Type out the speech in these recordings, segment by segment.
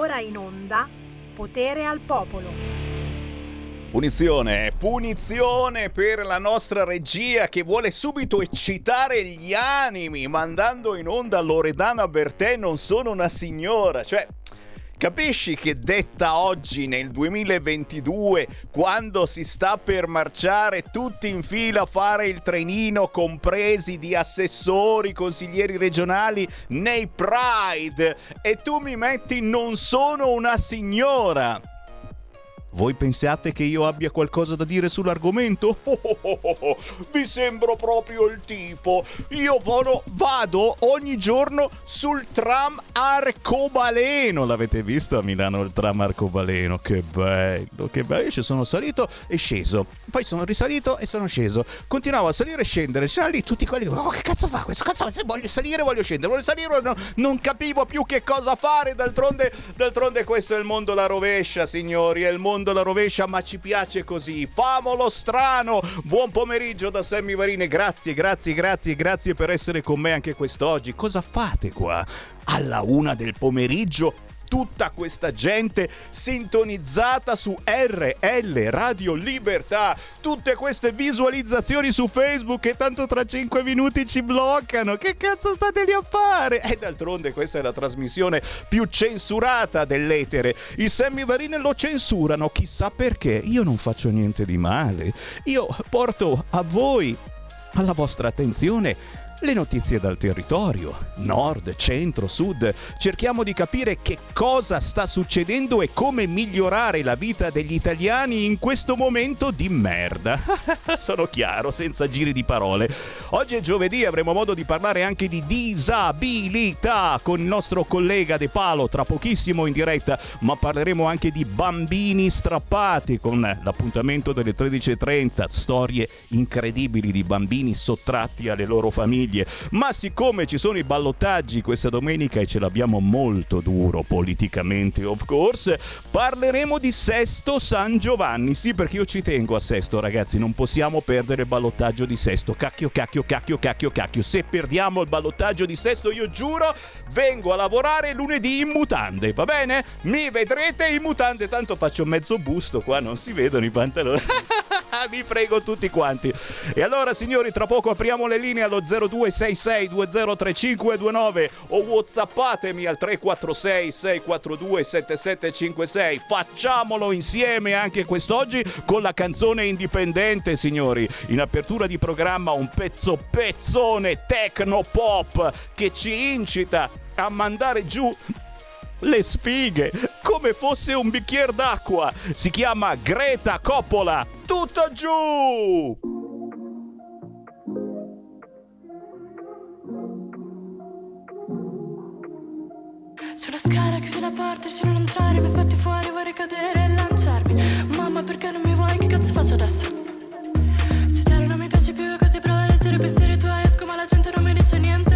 ora in onda Potere al Popolo. Punizione, punizione per la nostra regia che vuole subito eccitare gli animi mandando in onda Loredana Bertè non sono una signora, cioè Capisci che detta oggi nel 2022, quando si sta per marciare tutti in fila a fare il trenino, compresi di assessori, consiglieri regionali nei Pride, e tu mi metti non sono una signora? Voi pensate che io abbia qualcosa da dire sull'argomento? Oh, oh, oh, vi sembro proprio il tipo. Io vado, vado, ogni giorno sul tram arcobaleno. L'avete visto a Milano il tram arcobaleno? Che bello, che bello. Io ci sono salito e sceso. Poi sono risalito e sono sceso. Continuavo a salire e scendere. C'erano lì tutti quelli. Oh, che cazzo fa questo? Cazzo, voglio salire, voglio scendere, voglio salire. No, non capivo più che cosa fare. D'altronde, d'altronde questo è il mondo la rovescia, signori. È il mondo mondo la rovescia, ma ci piace così. Famolo strano! Buon pomeriggio da Sammy Varine, grazie, grazie, grazie, grazie per essere con me anche quest'oggi. Cosa fate qua? Alla una del pomeriggio tutta questa gente sintonizzata su RL Radio Libertà, tutte queste visualizzazioni su Facebook che tanto tra 5 minuti ci bloccano. Che cazzo state lì a fare? E d'altronde questa è la trasmissione più censurata dell'etere. Il Sammy Varine lo censurano, chissà perché. Io non faccio niente di male. Io porto a voi alla vostra attenzione le notizie dal territorio, nord, centro, sud. Cerchiamo di capire che cosa sta succedendo e come migliorare la vita degli italiani in questo momento di merda. Sono chiaro, senza giri di parole. Oggi è giovedì, avremo modo di parlare anche di disabilità con il nostro collega De Palo tra pochissimo in diretta, ma parleremo anche di bambini strappati con l'appuntamento delle 13.30, storie incredibili di bambini sottratti alle loro famiglie famiglie. Ma siccome ci sono i ballottaggi questa domenica e ce l'abbiamo molto duro politicamente, of course, parleremo di Sesto San Giovanni. Sì, perché io ci tengo a Sesto, ragazzi, non possiamo perdere il ballottaggio di Sesto. Cacchio, cacchio, cacchio, cacchio, cacchio. Se perdiamo il ballottaggio di Sesto, io giuro, vengo a lavorare lunedì in mutande, va bene? Mi vedrete in mutande, tanto faccio mezzo busto qua, non si vedono i pantaloni. Vi prego tutti quanti. E allora, signori, tra poco apriamo le linee allo 02 0266203529 o whatsappatemi al 346 642 7756. Facciamolo insieme anche quest'oggi con la canzone indipendente, signori. In apertura di programma un pezzo pezzone techno pop che ci incita a mandare giù le sfighe come fosse un bicchiere d'acqua. Si chiama Greta Coppola. Tutto giù! Sulla scala chiudi la porta, dici non entrare Mi sbatti fuori, vorrei cadere e lanciarmi. Mamma perché non mi vuoi, che cazzo faccio adesso? Studiare non mi piace più, così provo a leggere i pensieri tuoi Esco ma la gente non mi dice niente,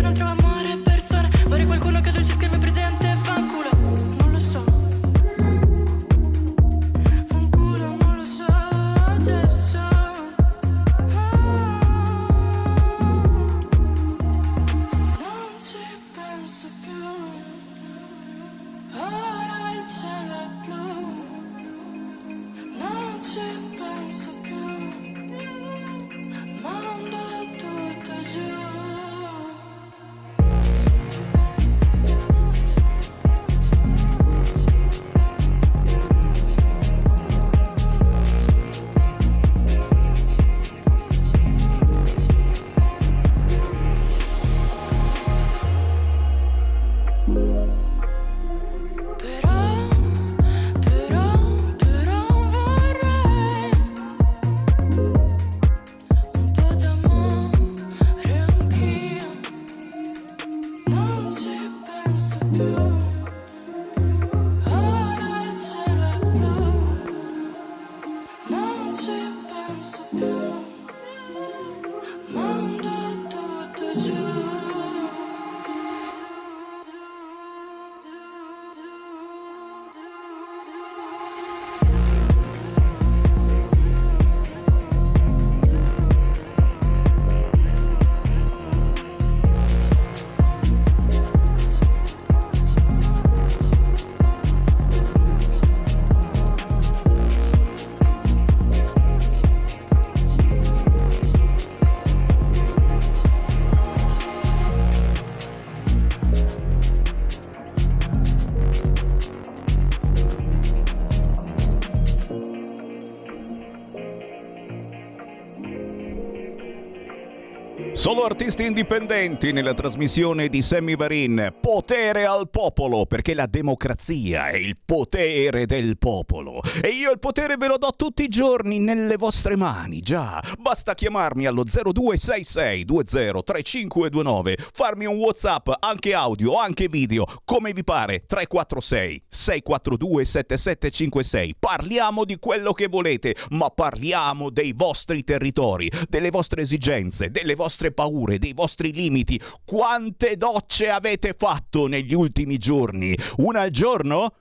Solo artisti indipendenti nella trasmissione di Sammy Varin. Potere al popolo, perché la democrazia è il potere del popolo. E io il potere ve lo do tutti i giorni nelle vostre mani, già. Basta chiamarmi allo 0266203529, farmi un WhatsApp, anche audio, anche video, come vi pare. 346 642 7756. Parliamo di quello che volete, ma parliamo dei vostri territori, delle vostre esigenze, delle vostre paure, dei vostri limiti. Quante docce avete fatto negli ultimi giorni? Una al giorno?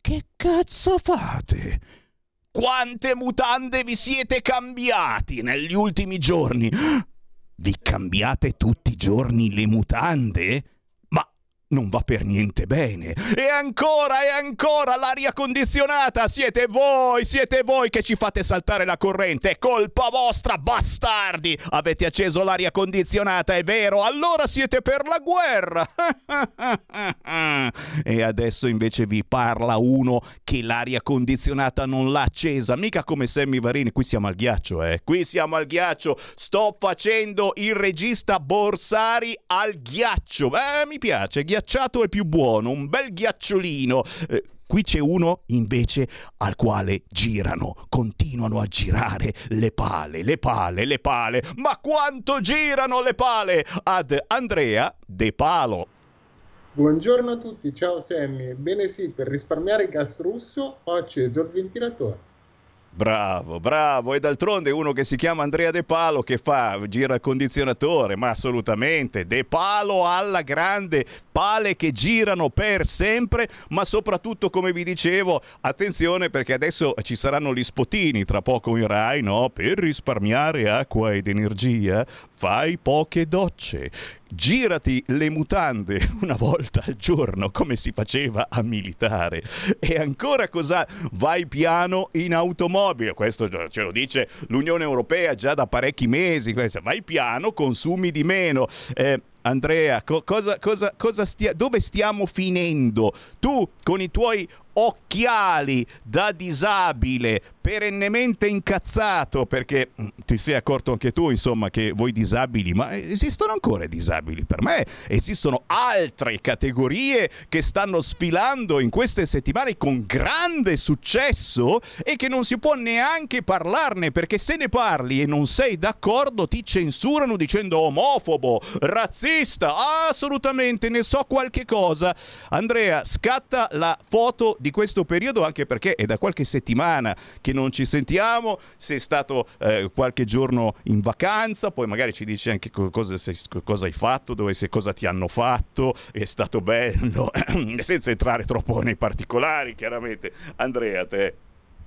Che cazzo fate? Quante mutande vi siete cambiati negli ultimi giorni? Vi cambiate tutti i giorni le mutande? Non va per niente bene. E ancora e ancora l'aria condizionata. Siete voi, siete voi che ci fate saltare la corrente. È colpa vostra, bastardi. Avete acceso l'aria condizionata, è vero? Allora siete per la guerra. e adesso invece vi parla uno che l'aria condizionata non l'ha accesa. Mica come Sammy Varini. Qui siamo al ghiaccio, eh. Qui siamo al ghiaccio. Sto facendo il regista Borsari al ghiaccio. Beh, mi piace. Ghiaccio ghiacciato è più buono, un bel ghiacciolino. Eh, Qui c'è uno invece al quale girano, continuano a girare le pale, le pale, le pale. Ma quanto girano le pale? Ad Andrea De Palo. Buongiorno a tutti, ciao Sammy. Bene sì, per risparmiare gas russo ho acceso il ventilatore. Bravo, bravo. E d'altronde uno che si chiama Andrea De Palo che fa, gira il condizionatore, ma assolutamente. De Palo alla grande, pale che girano per sempre, ma soprattutto, come vi dicevo, attenzione perché adesso ci saranno gli spotini tra poco in Rai, no? Per risparmiare acqua ed energia, fai poche docce girati le mutande una volta al giorno come si faceva a militare. E ancora cosa vai piano in automobile. Questo ce lo dice l'Unione Europea già da parecchi mesi. Vai piano consumi di meno. Eh, Andrea, co- cosa, cosa, cosa stia- dove stiamo finendo? Tu con i tuoi occhiali da disabile, perennemente incazzato perché ti sei accorto anche tu, insomma, che voi disabili, ma esistono ancora disabili per me, esistono altre categorie che stanno sfilando in queste settimane con grande successo e che non si può neanche parlarne perché se ne parli e non sei d'accordo ti censurano dicendo omofobo, razzista, assolutamente ne so qualche cosa. Andrea, scatta la foto di questo periodo, anche perché è da qualche settimana che non ci sentiamo, sei stato eh, qualche giorno in vacanza, poi magari ci dici anche cosa, sei, cosa hai fatto, dove sei, cosa ti hanno fatto, è stato bello, senza entrare troppo nei particolari, chiaramente. Andrea, te.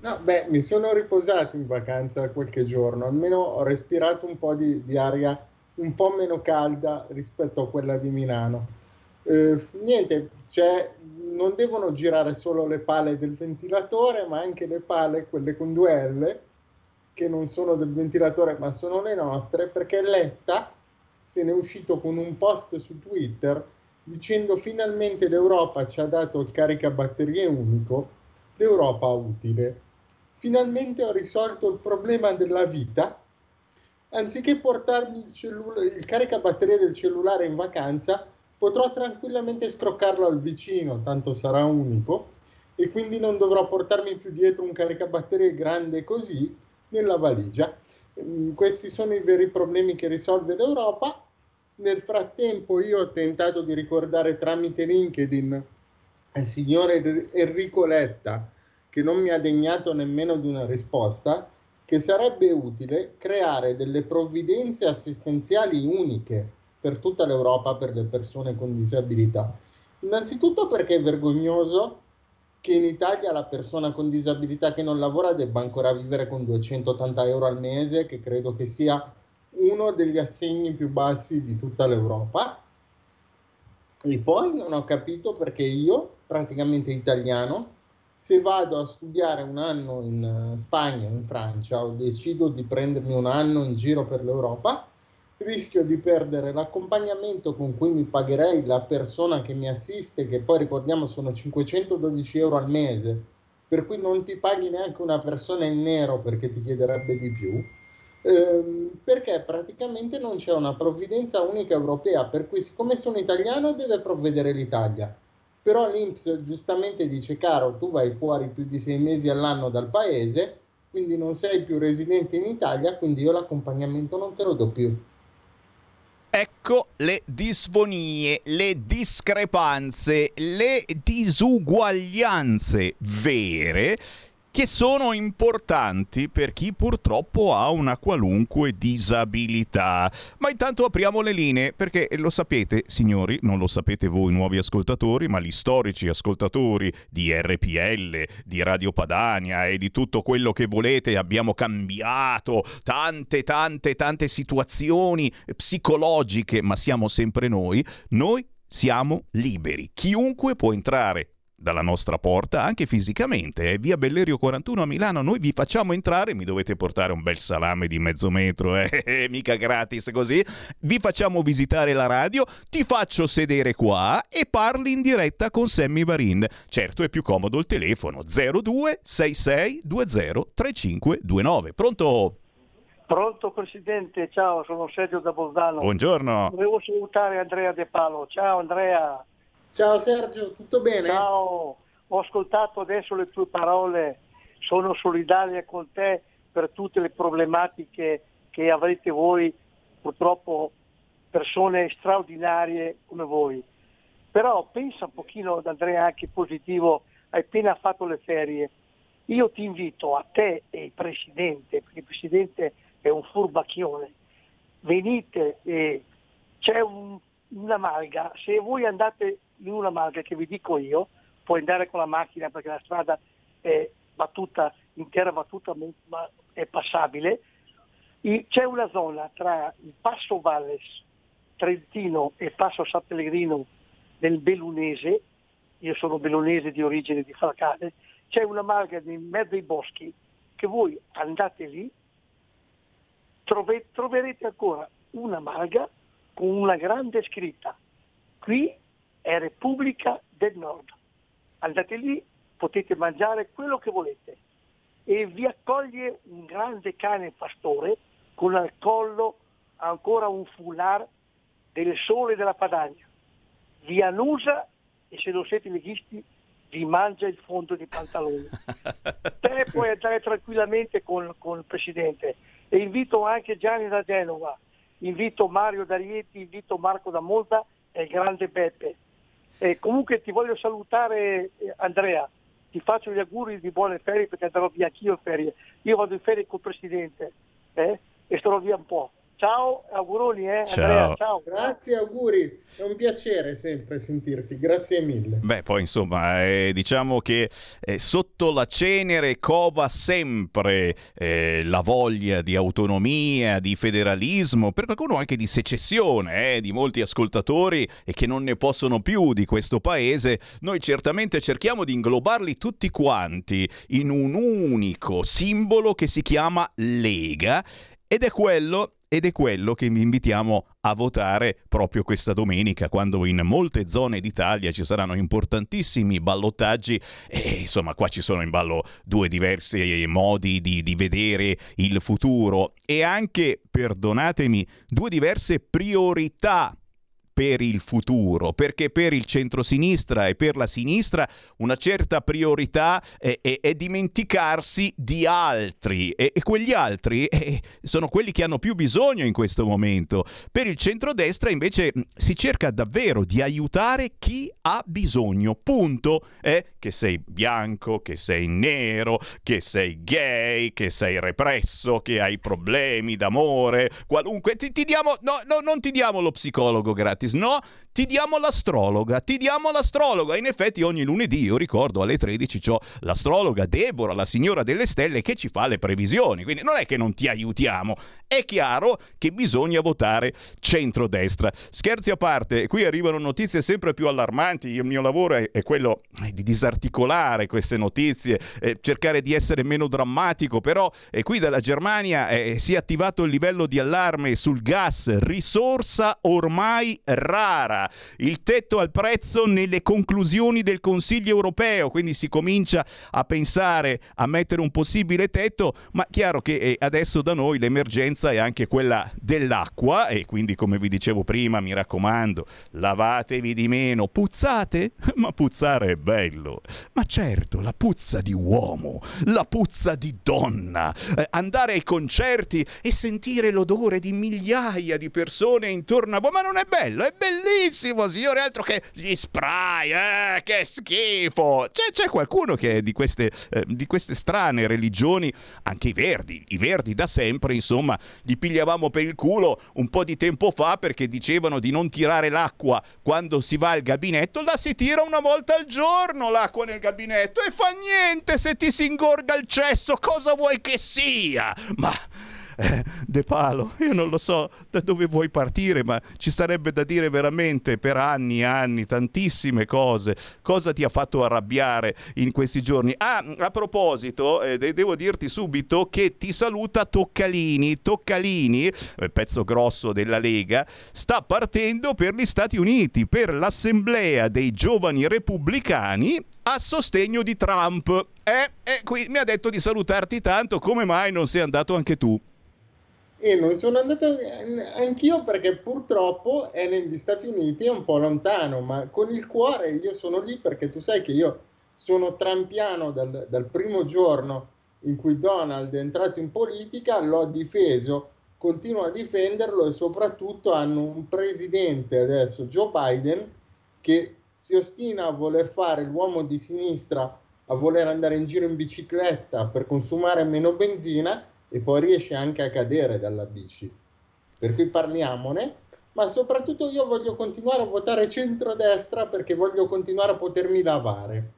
No, beh, mi sono riposato in vacanza qualche giorno, almeno ho respirato un po' di, di aria un po' meno calda rispetto a quella di Milano. Eh, niente, cioè, non devono girare solo le pale del ventilatore, ma anche le pale, quelle con due L, che non sono del ventilatore, ma sono le nostre, perché Letta se ne è uscito con un post su Twitter dicendo finalmente l'Europa ci ha dato il caricabatterie unico, l'Europa utile. Finalmente ho risolto il problema della vita. Anziché portarmi il, cellula- il caricabatterie del cellulare in vacanza, potrò tranquillamente scroccarlo al vicino, tanto sarà unico, e quindi non dovrò portarmi più dietro un caricabatterie grande così nella valigia. Mm, questi sono i veri problemi che risolve l'Europa. Nel frattempo io ho tentato di ricordare tramite LinkedIn il signore Enrico Letta, che non mi ha degnato nemmeno di una risposta, che sarebbe utile creare delle provvidenze assistenziali uniche per tutta l'Europa per le persone con disabilità. Innanzitutto perché è vergognoso che in Italia la persona con disabilità che non lavora debba ancora vivere con 280 euro al mese, che credo che sia uno degli assegni più bassi di tutta l'Europa. E poi non ho capito perché io, praticamente italiano, se vado a studiare un anno in Spagna, in Francia, o decido di prendermi un anno in giro per l'Europa, rischio di perdere l'accompagnamento con cui mi pagherei la persona che mi assiste, che poi ricordiamo sono 512 euro al mese, per cui non ti paghi neanche una persona in nero perché ti chiederebbe di più. ehm, perché praticamente non c'è una provvidenza unica europea, per cui siccome sono italiano deve provvedere l'Italia. Però l'Inps giustamente dice, caro, tu vai fuori più di sei mesi all'anno dal paese, quindi non sei più residente in Italia, quindi io l'accompagnamento non te lo do più. Ecco le disfonie, le discrepanze, le disuguaglianze vere che sono importanti per chi purtroppo ha una qualunque disabilità. Ma intanto apriamo le linee perché lo sapete, signori, non lo sapete voi nuovi ascoltatori, ma gli storici ascoltatori di RPL, di Radio Padania e di tutto quello che volete, abbiamo cambiato tante tante tante situazioni psicologiche, ma siamo sempre noi. Noi siamo liberi. Chiunque può entrare dalla nostra porta, anche fisicamente. È via Bellerio 41 a Milano. Noi vi facciamo entrare, mi dovete portare un bel salame di mezzo metro, eh? mica gratis così. Vi facciamo visitare la radio, ti faccio sedere qua e parli in diretta con Sammy Varin. Certo è più comodo il telefono 02 66 20 3529. Pronto? Pronto Presidente, ciao, sono Sergio da Bolzano. Buongiorno. Volevo salutare Andrea De Palo. Ciao Andrea. Ciao Sergio, tutto bene? Ciao, ho ascoltato adesso le tue parole, sono solidaria con te per tutte le problematiche che avrete voi, purtroppo persone straordinarie come voi. Però pensa un pochino ad Andrea anche positivo, hai appena fatto le ferie. Io ti invito a te e il Presidente, perché il Presidente è un furbacchione, venite e c'è un, una malga, se voi andate in una malga che vi dico io, puoi andare con la macchina perché la strada è battuta, intera battuta, ma è passabile. C'è una zona tra il Passo Valles Trentino e Passo San Pellegrino del Bellunese, io sono bellunese di origine di Falcane, c'è una malga in mezzo ai boschi che voi andate lì, trove, troverete ancora una malga con una grande scritta. Qui è Repubblica del Nord. Andate lì, potete mangiare quello che volete e vi accoglie un grande cane pastore con al collo ancora un foulard del sole della Padania. Vi annusa e se non siete leghisti vi mangia il fondo dei pantaloni. Te puoi andare tranquillamente con, con il Presidente e invito anche Gianni da Genova, invito Mario da Rieti, invito Marco da Molta e il grande Beppe eh, comunque ti voglio salutare eh, Andrea, ti faccio gli auguri di buone ferie perché andrò via anch'io in ferie. Io vado in ferie col Presidente eh, e starò via un po'. Ciao, auguroni, eh, ciao. Andrea, ciao. Grazie, auguri. È un piacere sempre sentirti, grazie mille. Beh, poi insomma, eh, diciamo che eh, sotto la cenere cova sempre eh, la voglia di autonomia, di federalismo, per qualcuno anche di secessione, eh, di molti ascoltatori e che non ne possono più di questo paese. Noi certamente cerchiamo di inglobarli tutti quanti in un unico simbolo che si chiama Lega ed è quello ed è quello che vi invitiamo a votare proprio questa domenica, quando in molte zone d'Italia ci saranno importantissimi ballottaggi. E insomma qua ci sono in ballo due diversi modi di, di vedere il futuro. E anche, perdonatemi, due diverse priorità per il futuro, perché per il centrosinistra e per la sinistra una certa priorità è, è, è dimenticarsi di altri e, e quegli altri eh, sono quelli che hanno più bisogno in questo momento. Per il centrodestra invece si cerca davvero di aiutare chi ha bisogno, punto. Eh? Che sei bianco, che sei nero, che sei gay, che sei represso, che hai problemi d'amore, qualunque. Ti, ti diamo, no, no, non ti diamo lo psicologo gratis gratis. No, ti diamo l'astrologa, ti diamo l'astrologa. In effetti ogni lunedì, io ricordo, alle 13 ho l'astrologa Deborah, la signora delle stelle, che ci fa le previsioni. Quindi non è che non ti aiutiamo, è chiaro che bisogna votare centrodestra. Scherzi a parte, qui arrivano notizie sempre più allarmanti. Il mio lavoro è, è quello di disarticolare queste notizie, eh, cercare di essere meno drammatico, però eh, qui dalla Germania eh, si è attivato il livello di allarme sul gas, risorsa ormai rara Il tetto al prezzo nelle conclusioni del Consiglio europeo, quindi si comincia a pensare a mettere un possibile tetto, ma chiaro che eh, adesso da noi l'emergenza è anche quella dell'acqua e quindi come vi dicevo prima, mi raccomando, lavatevi di meno, puzzate? Ma puzzare è bello. Ma certo, la puzza di uomo, la puzza di donna, eh, andare ai concerti e sentire l'odore di migliaia di persone intorno a voi, ma non è bello, è bellissimo, signore, altro che gli spray, eh, che schifo. C'è, c'è qualcuno che di queste, eh, di queste strane religioni, anche i verdi, i verdi da sempre, insomma, li pigliavamo per il culo un po' di tempo fa perché dicevano di non tirare l'acqua quando si va al gabinetto, la si tira una volta al giorno l'acqua nel gabinetto e fa niente se ti si ingorga il cesso, cosa vuoi che sia? Ma eh, De Palo, io non lo so da dove vuoi partire, ma ci sarebbe da dire veramente per anni e anni tantissime cose. Cosa ti ha fatto arrabbiare in questi giorni? Ah, a proposito, eh, devo dirti subito che ti saluta Toccalini. Toccalini, eh, pezzo grosso della Lega, sta partendo per gli Stati Uniti, per l'assemblea dei giovani repubblicani a sostegno di Trump. Eh, eh, qui mi ha detto di salutarti tanto, come mai non sei andato anche tu? E non sono andato anch'io perché purtroppo è negli Stati Uniti, è un po' lontano, ma con il cuore io sono lì perché tu sai che io sono trampiano dal, dal primo giorno in cui Donald è entrato in politica, l'ho difeso, continuo a difenderlo e soprattutto hanno un presidente adesso, Joe Biden, che si ostina a voler fare l'uomo di sinistra, a voler andare in giro in bicicletta per consumare meno benzina e poi riesce anche a cadere dalla bici. Per cui parliamone, ma soprattutto io voglio continuare a votare centrodestra perché voglio continuare a potermi lavare.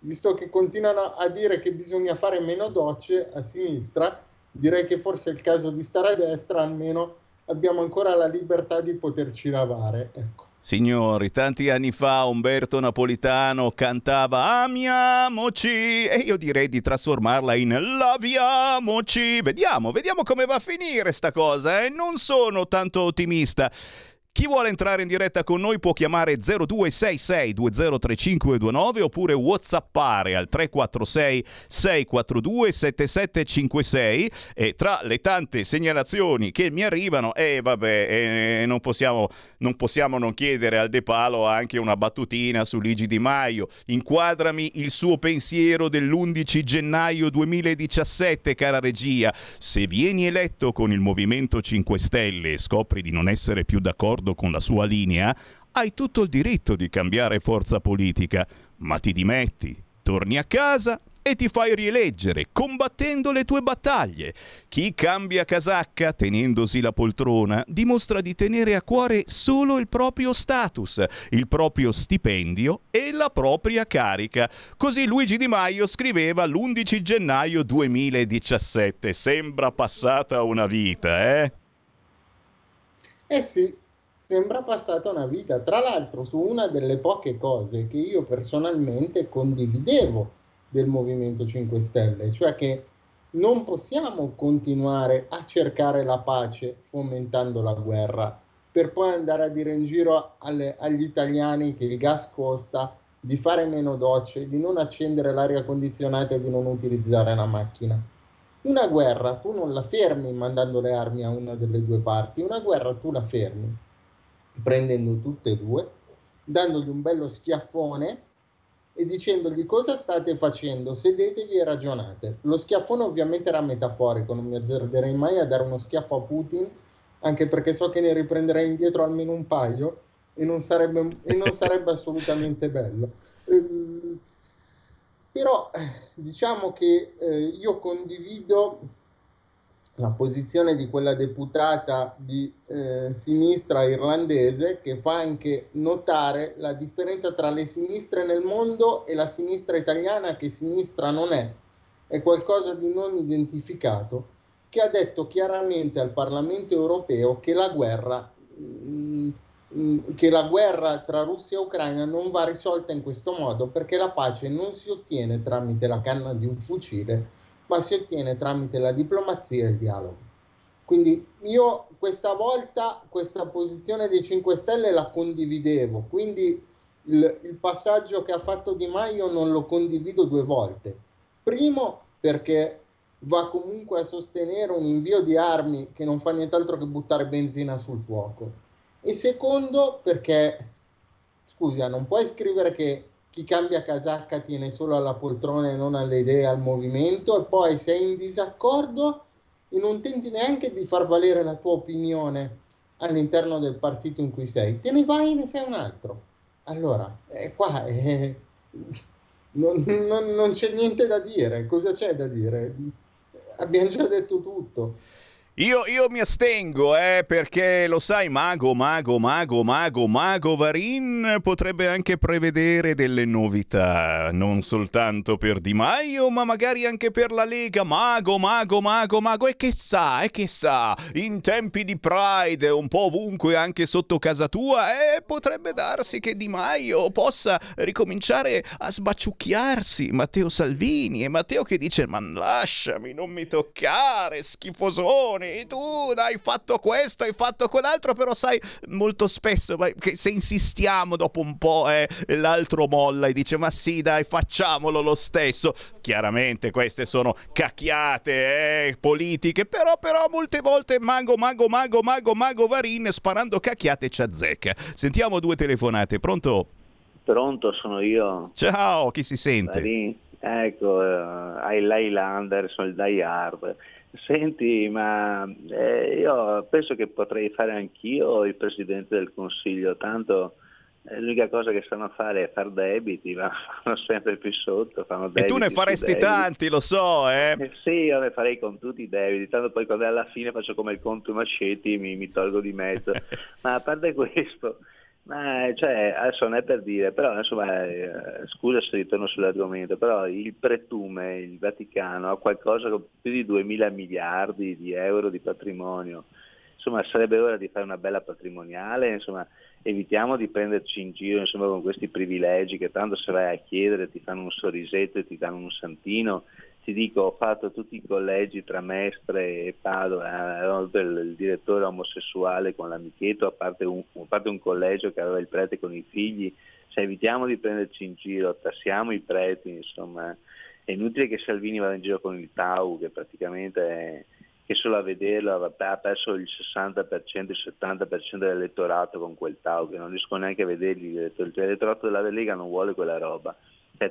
Visto che continuano a dire che bisogna fare meno docce a sinistra, direi che forse è il caso di stare a destra, almeno abbiamo ancora la libertà di poterci lavare. Ecco. Signori, tanti anni fa Umberto Napolitano cantava Amiamoci e io direi di trasformarla in Laviamoci. Vediamo, vediamo come va a finire sta cosa, eh? Non sono tanto ottimista. Chi vuole entrare in diretta con noi può chiamare 0266 203529 oppure whatsappare al 346 642 7756 e tra le tante segnalazioni che mi arrivano, eh vabbè, eh, non, possiamo, non possiamo non chiedere al De Palo anche una battutina su Ligi Di Maio. Inquadrami il suo pensiero dell'11 gennaio 2017, cara regia. Se vieni eletto con il Movimento 5 Stelle e scopri di non essere più d'accordo d'accordo con la sua linea, hai tutto il diritto di cambiare forza politica, ma ti dimetti, torni a casa e ti fai rieleggere combattendo le tue battaglie. Chi cambia casacca tenendosi la poltrona dimostra di tenere a cuore solo il proprio status, il proprio stipendio e la propria carica. Così Luigi Di Maio scriveva l'11 gennaio 2017. Sembra passata una vita, eh? Eh sì, sembra passata una vita, tra l'altro su una delle poche cose che io personalmente condividevo del Movimento 5 Stelle, cioè che non possiamo continuare a cercare la pace fomentando la guerra per poi andare a dire in giro alle, agli italiani che il gas costa, di fare meno docce, di non accendere l'aria condizionata e di non utilizzare la macchina. Una guerra tu non la fermi mandando le armi a una delle due parti, una guerra tu la fermi prendendo tutte e due, dandogli un bello schiaffone e dicendogli cosa state facendo, sedetevi e ragionate. Lo schiaffone ovviamente era metaforico, non mi azzarderei mai a dare uno schiaffo a Putin, anche perché so che ne riprenderei indietro almeno un paio e non sarebbe, e non sarebbe assolutamente bello. Ehm, però diciamo che eh, io condivido la posizione di quella deputata di eh, sinistra irlandese che fa anche notare la differenza tra le sinistre nel mondo e la sinistra italiana che sinistra non è, è qualcosa di non identificato, che ha detto chiaramente al Parlamento europeo che la guerra, mh, mm, mm, che la guerra tra Russia e Ucraina non va risolta in questo modo perché la pace non si ottiene tramite la canna di un fucile ma si ottiene tramite la diplomazia e il dialogo. Quindi io questa volta questa posizione dei 5 Stelle la condividevo, quindi il, il passaggio che ha fatto Di Maio non lo condivido due volte. Primo perché va comunque a sostenere un invio di armi che non fa nient'altro che buttare benzina sul fuoco. E secondo perché, scusa, non puoi scrivere che chi cambia casacca tiene solo alla poltrona e non alle idee, al movimento, e poi sei in disaccordo e non tenti neanche di far valere la tua opinione all'interno del partito in cui sei, te ne vai e ne fai un altro. Allora, eh, qua eh, non, non, non c'è niente da dire, cosa c'è da dire? Abbiamo già detto tutto. Io, io, mi astengo, eh, perché lo sai, Mago, Mago, Mago, Mago, Mago Varin potrebbe anche prevedere delle novità, non soltanto per Di Maio, ma magari anche per la Lega. Mago, Mago, Mago, Mago, e che sa, e che sa, in tempi di Pride, un po' ovunque, anche sotto casa tua, eh, potrebbe darsi che Di Maio possa ricominciare a sbaciucchiarsi Matteo Salvini e Matteo che dice, ma lasciami, non mi toccare, schifosone tu hai fatto questo, hai fatto quell'altro, però sai, molto spesso che se insistiamo dopo un po' eh, l'altro molla e dice ma sì dai facciamolo lo stesso. Chiaramente queste sono cacchiate eh, politiche, però, però molte volte mago, mago, mago, mago, mago Varin sparando cacchiate ci azzecca. Sentiamo due telefonate, pronto? Pronto, sono io. Ciao, chi si sente? Varin. Ecco, uh, hai l'Highlander, sono il Die Hard. Senti, ma eh, io penso che potrei fare anch'io il Presidente del Consiglio, tanto eh, l'unica cosa che sanno fare è far debiti, ma fanno sempre più sotto. e tu ne faresti tanti, lo so, eh? eh? Sì, io ne farei con tutti i debiti, tanto poi quando alla fine faccio come il conto Maceti mi, mi tolgo di mezzo. ma a parte questo, ma cioè, adesso non è per dire, però insomma, eh, scusa se ritorno sull'argomento, però il pretume, il Vaticano, ha qualcosa con più di 2 miliardi di euro di patrimonio. Insomma, sarebbe ora di fare una bella patrimoniale, insomma, evitiamo di prenderci in giro insomma, con questi privilegi che tanto se vai a chiedere ti fanno un sorrisetto e ti danno un santino ti dico, ho fatto tutti i collegi tra Mestre e Padova, ero il, il direttore omosessuale con l'amichetto, a parte, un, a parte un collegio che aveva il prete con i figli, cioè evitiamo di prenderci in giro, tassiamo i preti, insomma, è inutile che Salvini vada in giro con il Tau, che praticamente è, che solo a vederlo ha perso il 60%, il 70% dell'elettorato con quel Tau, che non riesco neanche a vederli, l'elettorato della Lega non vuole quella roba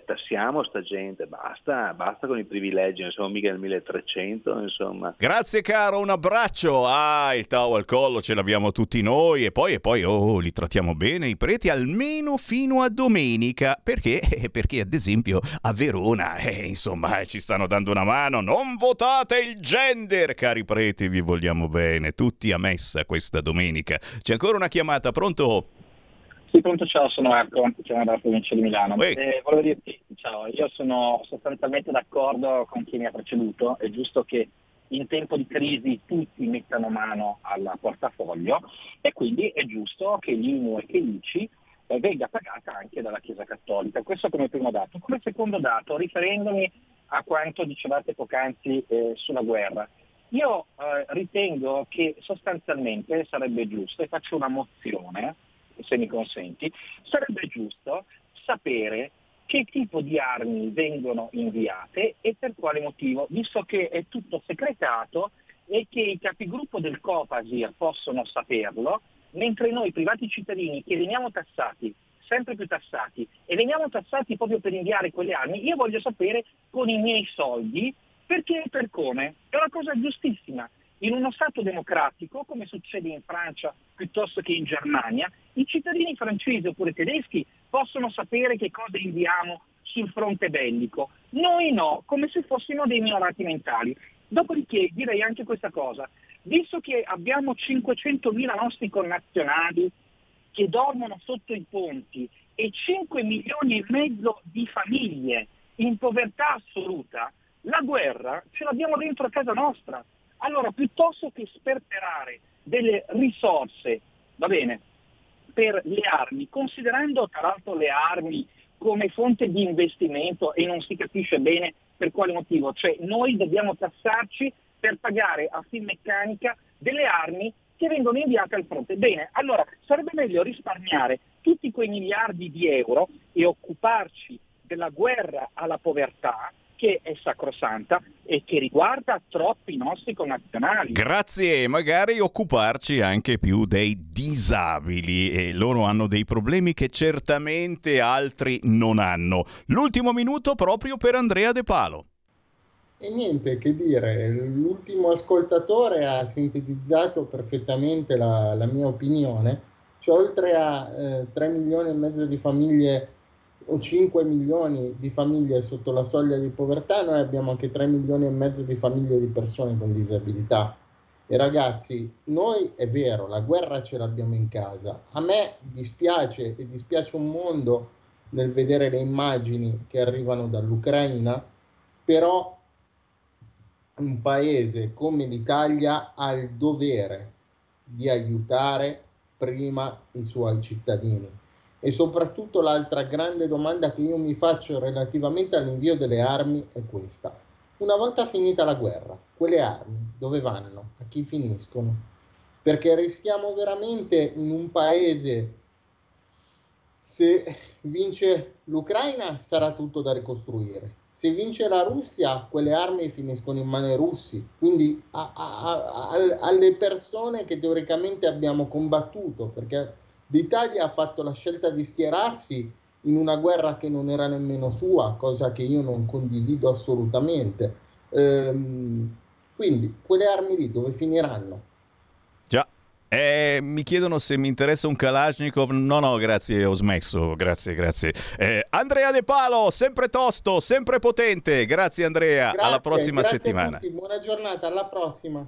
tassiamo sta gente, basta, basta con i privilegi, non siamo mica nel 1300, insomma. Grazie caro, un abbraccio. Ah, il tau al collo ce l'abbiamo tutti noi e poi, e poi oh, li trattiamo bene i preti almeno fino a domenica, perché? Perché ad esempio a Verona, eh, insomma, ci stanno dando una mano. Non votate il gender, cari preti, vi vogliamo bene, tutti a messa questa domenica. C'è ancora una chiamata, pronto? Sì, pronto, ciao, sono Marco, chiamo dalla provincia di Milano. Eh, volevo dirti, ciao, io sono sostanzialmente d'accordo con chi mi ha preceduto, è giusto che in tempo di crisi tutti mettano mano al portafoglio e quindi è giusto che l'IMU e che l'ICI eh, venga pagata anche dalla Chiesa Cattolica. Questo come primo dato. Come secondo dato, riferendomi a quanto dicevate poc'anzi eh, sulla guerra, io eh, ritengo che sostanzialmente sarebbe giusto, e faccio una mozione, se mi consenti, sarebbe giusto sapere che tipo di armi vengono inviate e per quale motivo, visto che è tutto secretato e che i capigruppo del Copasir possono saperlo, mentre noi privati cittadini che veniamo tassati, sempre più tassati, e veniamo tassati proprio per inviare quelle armi, io voglio sapere con i miei soldi perché e per come. È una cosa giustissima. In uno Stato democratico, come succede in Francia piuttosto che in Germania, i cittadini francesi oppure tedeschi possono sapere che cosa inviamo sul fronte bellico. Noi no, come se fossimo dei minorati mentali. Dopodiché direi anche questa cosa, visto che abbiamo 500.000 nostri connazionali che dormono sotto i ponti e 5 milioni e mezzo di famiglie in povertà assoluta, la guerra ce l'abbiamo dentro a casa nostra. Allora, piuttosto che sperperare delle risorse, va bene, per le armi, considerando tra l'altro le armi come fonte di investimento e non si capisce bene per quale motivo, cioè noi dobbiamo tassarci per pagare a Finmeccanica delle armi che vengono inviate al fronte. Bene, allora sarebbe meglio risparmiare tutti quei miliardi di euro e occuparci della guerra alla povertà che è sacrosanta e che riguarda troppi nostri connazionali. Grazie, e magari occuparci anche più dei disabili e loro hanno dei problemi che certamente altri non hanno. L'ultimo minuto proprio per Andrea De Palo. E niente che dire, l'ultimo ascoltatore ha sintetizzato perfettamente la, la mia opinione, cioè oltre a eh, 3 milioni e mezzo di famiglie o 5 milioni di famiglie sotto la soglia di povertà, noi abbiamo anche 3 milioni e mezzo di famiglie di persone con disabilità. E ragazzi, noi è vero, la guerra ce l'abbiamo in casa. A me dispiace e dispiace un mondo nel vedere le immagini che arrivano dall'Ucraina, però un paese come l'Italia ha il dovere di aiutare prima i suoi cittadini. E soprattutto l'altra grande domanda che io mi faccio relativamente all'invio delle armi è questa. Una volta finita la guerra, quelle armi dove vanno? A chi finiscono? Perché rischiamo veramente in un paese, se vince l'Ucraina sarà tutto da ricostruire, se vince la Russia, quelle armi finiscono in mano ai russi. Quindi a, a, a, alle persone che teoricamente abbiamo combattuto, perché l'Italia ha fatto la scelta di schierarsi in una guerra che non era nemmeno sua, cosa che io non condivido assolutamente. Ehm, quindi quelle armi lì dove finiranno? Eh, mi chiedono se mi interessa un Kalashnikov. No, no, grazie, ho smesso. Grazie, grazie. Eh, Andrea De Palo, sempre tosto, sempre potente. Grazie, Andrea. Grazie, alla prossima grazie settimana. Buona giornata, alla prossima.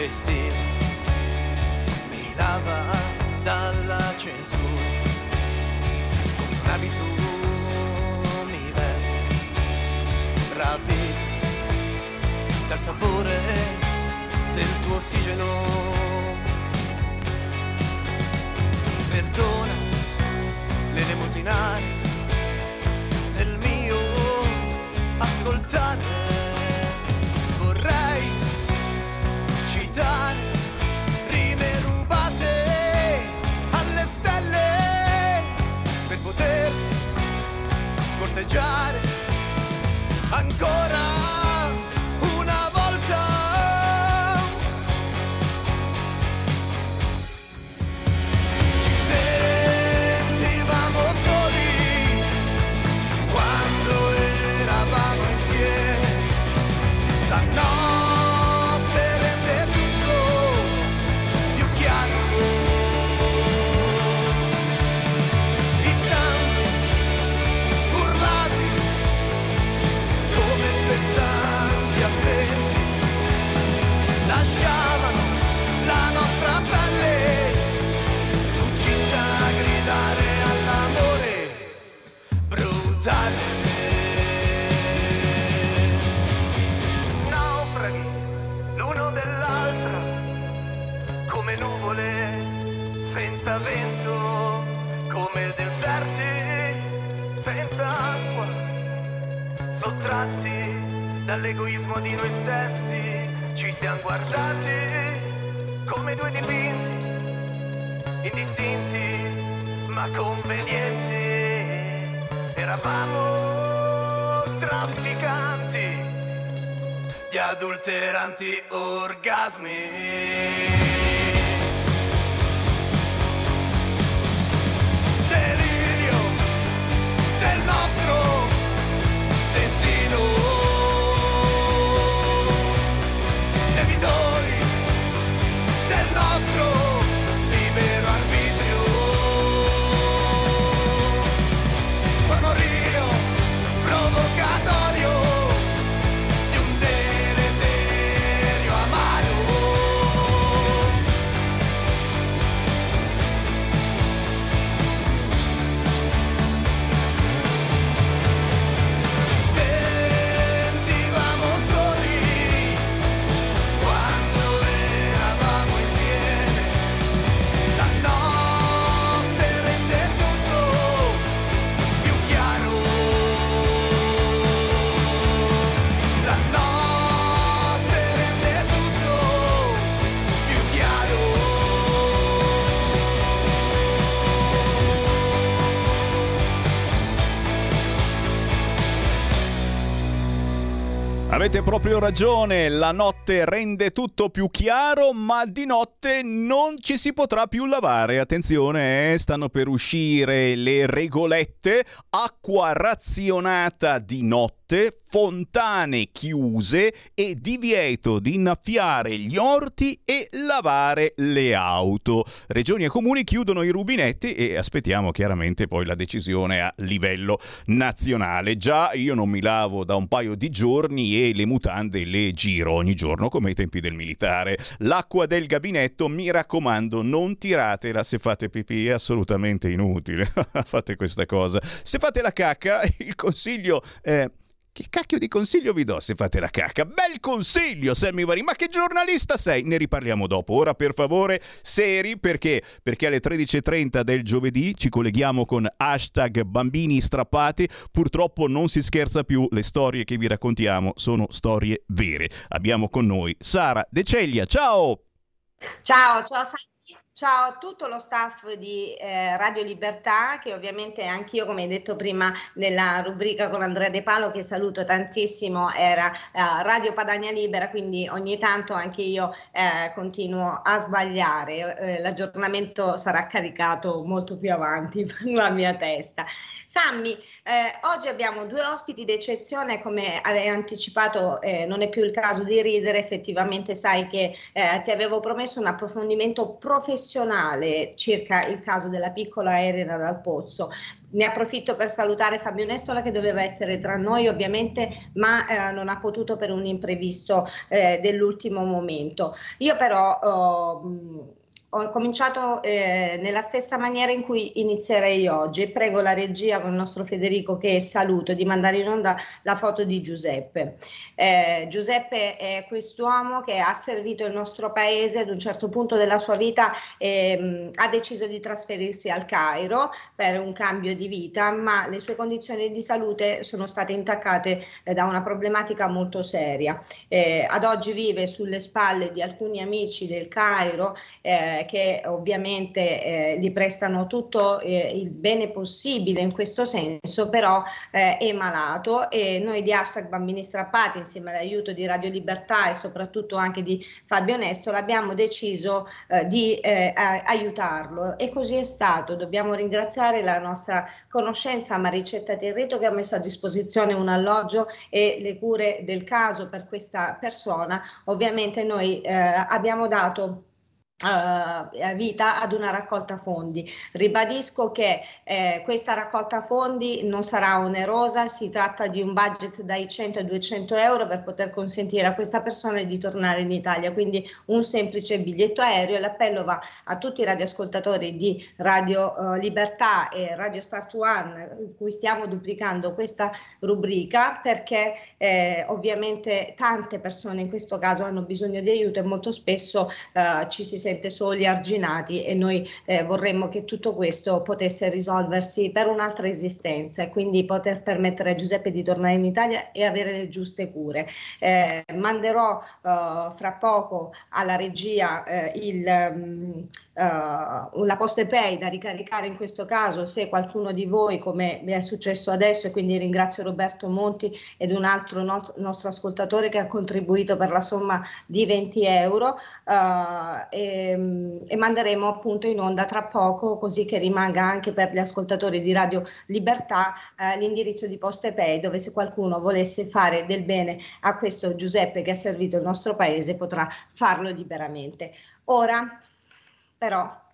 e Steve mi lava dalla censura. Con un abito mi veste rapito dal sapore del tuo ossigeno. Perdona l'elemosinare bruciare ancora. dall'egoismo di noi stessi ci siamo guardati come due dipinti, indistinti ma convenienti. Eravamo trafficanti di adulteranti orgasmi. Avete proprio ragione, la notte rende tutto più chiaro, ma di notte non ci si potrà più lavare. Attenzione, eh, stanno per uscire le regolette, acqua razionata di notte, fontane chiuse e divieto di innaffiare gli orti e lavare le auto. Regioni e comuni chiudono i rubinetti e aspettiamo chiaramente poi la decisione a livello nazionale. Già io non mi lavo da un paio di giorni e le mutande le giro ogni giorno come ai tempi del militare. L'acqua del gabinetto, mi raccomando, non tiratela se fate pipì, è assolutamente inutile. fate questa cosa. Se fate la cacca, il consiglio è che cacchio di consiglio vi do se fate la cacca? Bel consiglio, Sammy Varin, ma che giornalista sei? Ne riparliamo dopo. Ora, per favore, seri, perché? Perché alle 13.30 del giovedì ci colleghiamo con hashtag bambini strappati. Purtroppo non si scherza più, le storie che vi raccontiamo sono storie vere. Abbiamo con noi Sara De Ceglia, ciao! Ciao, ciao Santi. Ciao a tutto lo staff di eh, Radio Libertà, che ovviamente anch'io, come hai detto prima nella rubrica con Andrea De Palo, che saluto tantissimo, era eh, Radio Padania Libera, quindi ogni tanto anche io eh, continuo a sbagliare. Eh, l'aggiornamento sarà caricato molto più avanti per la mia testa. Sammy, eh, oggi abbiamo due ospiti d'eccezione, come avevi anticipato, eh, non è più il caso di ridere, effettivamente sai che ti avevo promesso un approfondimento professionale circa il caso della piccola Elena dal Pozzo. Ne approfitto per salutare Fabio Nestola che doveva essere tra noi ovviamente, ma eh, non ha potuto per un imprevisto eh, dell'ultimo momento. Io però oh, ho cominciato eh, nella stessa maniera in cui inizierei oggi. Prego la regia con il nostro Federico che saluto di mandare in onda la foto di Giuseppe. Eh, Giuseppe è quest'uomo che ha servito il nostro paese ad un certo punto della sua vita ehm, ha deciso di trasferirsi al Cairo per un cambio di vita, ma le sue condizioni di salute sono state intaccate eh, da una problematica molto seria. Eh, ad oggi vive sulle spalle di alcuni amici del Cairo eh, che ovviamente eh, gli prestano tutto eh, il bene possibile in questo senso, però eh, è malato e noi di hashtag Bambini Strappati insieme all'aiuto di Radio Libertà e soprattutto anche di Fabio Nestola abbiamo deciso eh, di aiutarlo e così è stato. Dobbiamo ringraziare la nostra conoscenza Maricetta Terreto che ha messo a disposizione un alloggio e le cure del caso per questa persona. Ovviamente noi abbiamo dato Uh, vita ad una raccolta fondi. Ribadisco che eh, questa raccolta fondi non sarà onerosa, si tratta di un budget dai 100 ai 200 euro per poter consentire a questa persona di tornare in Italia, quindi un semplice biglietto aereo. L'appello va a tutti i radioascoltatori di Radio uh, Libertà e Radio Start One, cui stiamo duplicando questa rubrica perché eh, ovviamente tante persone in questo caso hanno bisogno di aiuto e molto spesso uh, ci si sente soli, arginati e noi eh, vorremmo che tutto questo potesse risolversi per un'altra esistenza e quindi poter permettere a Giuseppe di tornare in Italia e avere le giuste cure. Eh, manderò uh, fra poco alla regia eh, il, um, uh, la poste pay da ricaricare in questo caso se qualcuno di voi come mi è successo adesso e quindi ringrazio Roberto Monti ed un altro no nostro ascoltatore che ha contribuito per la somma di 20 euro uh, e, e, manderemo appunto in onda tra poco così che rimanga anche per gli ascoltatori di Radio Libertà uh, l'indirizzo di Poste Pay dove se qualcuno volesse fare del bene a questo Giuseppe che ha servito il nostro paese potrà farlo liberamente. Ora però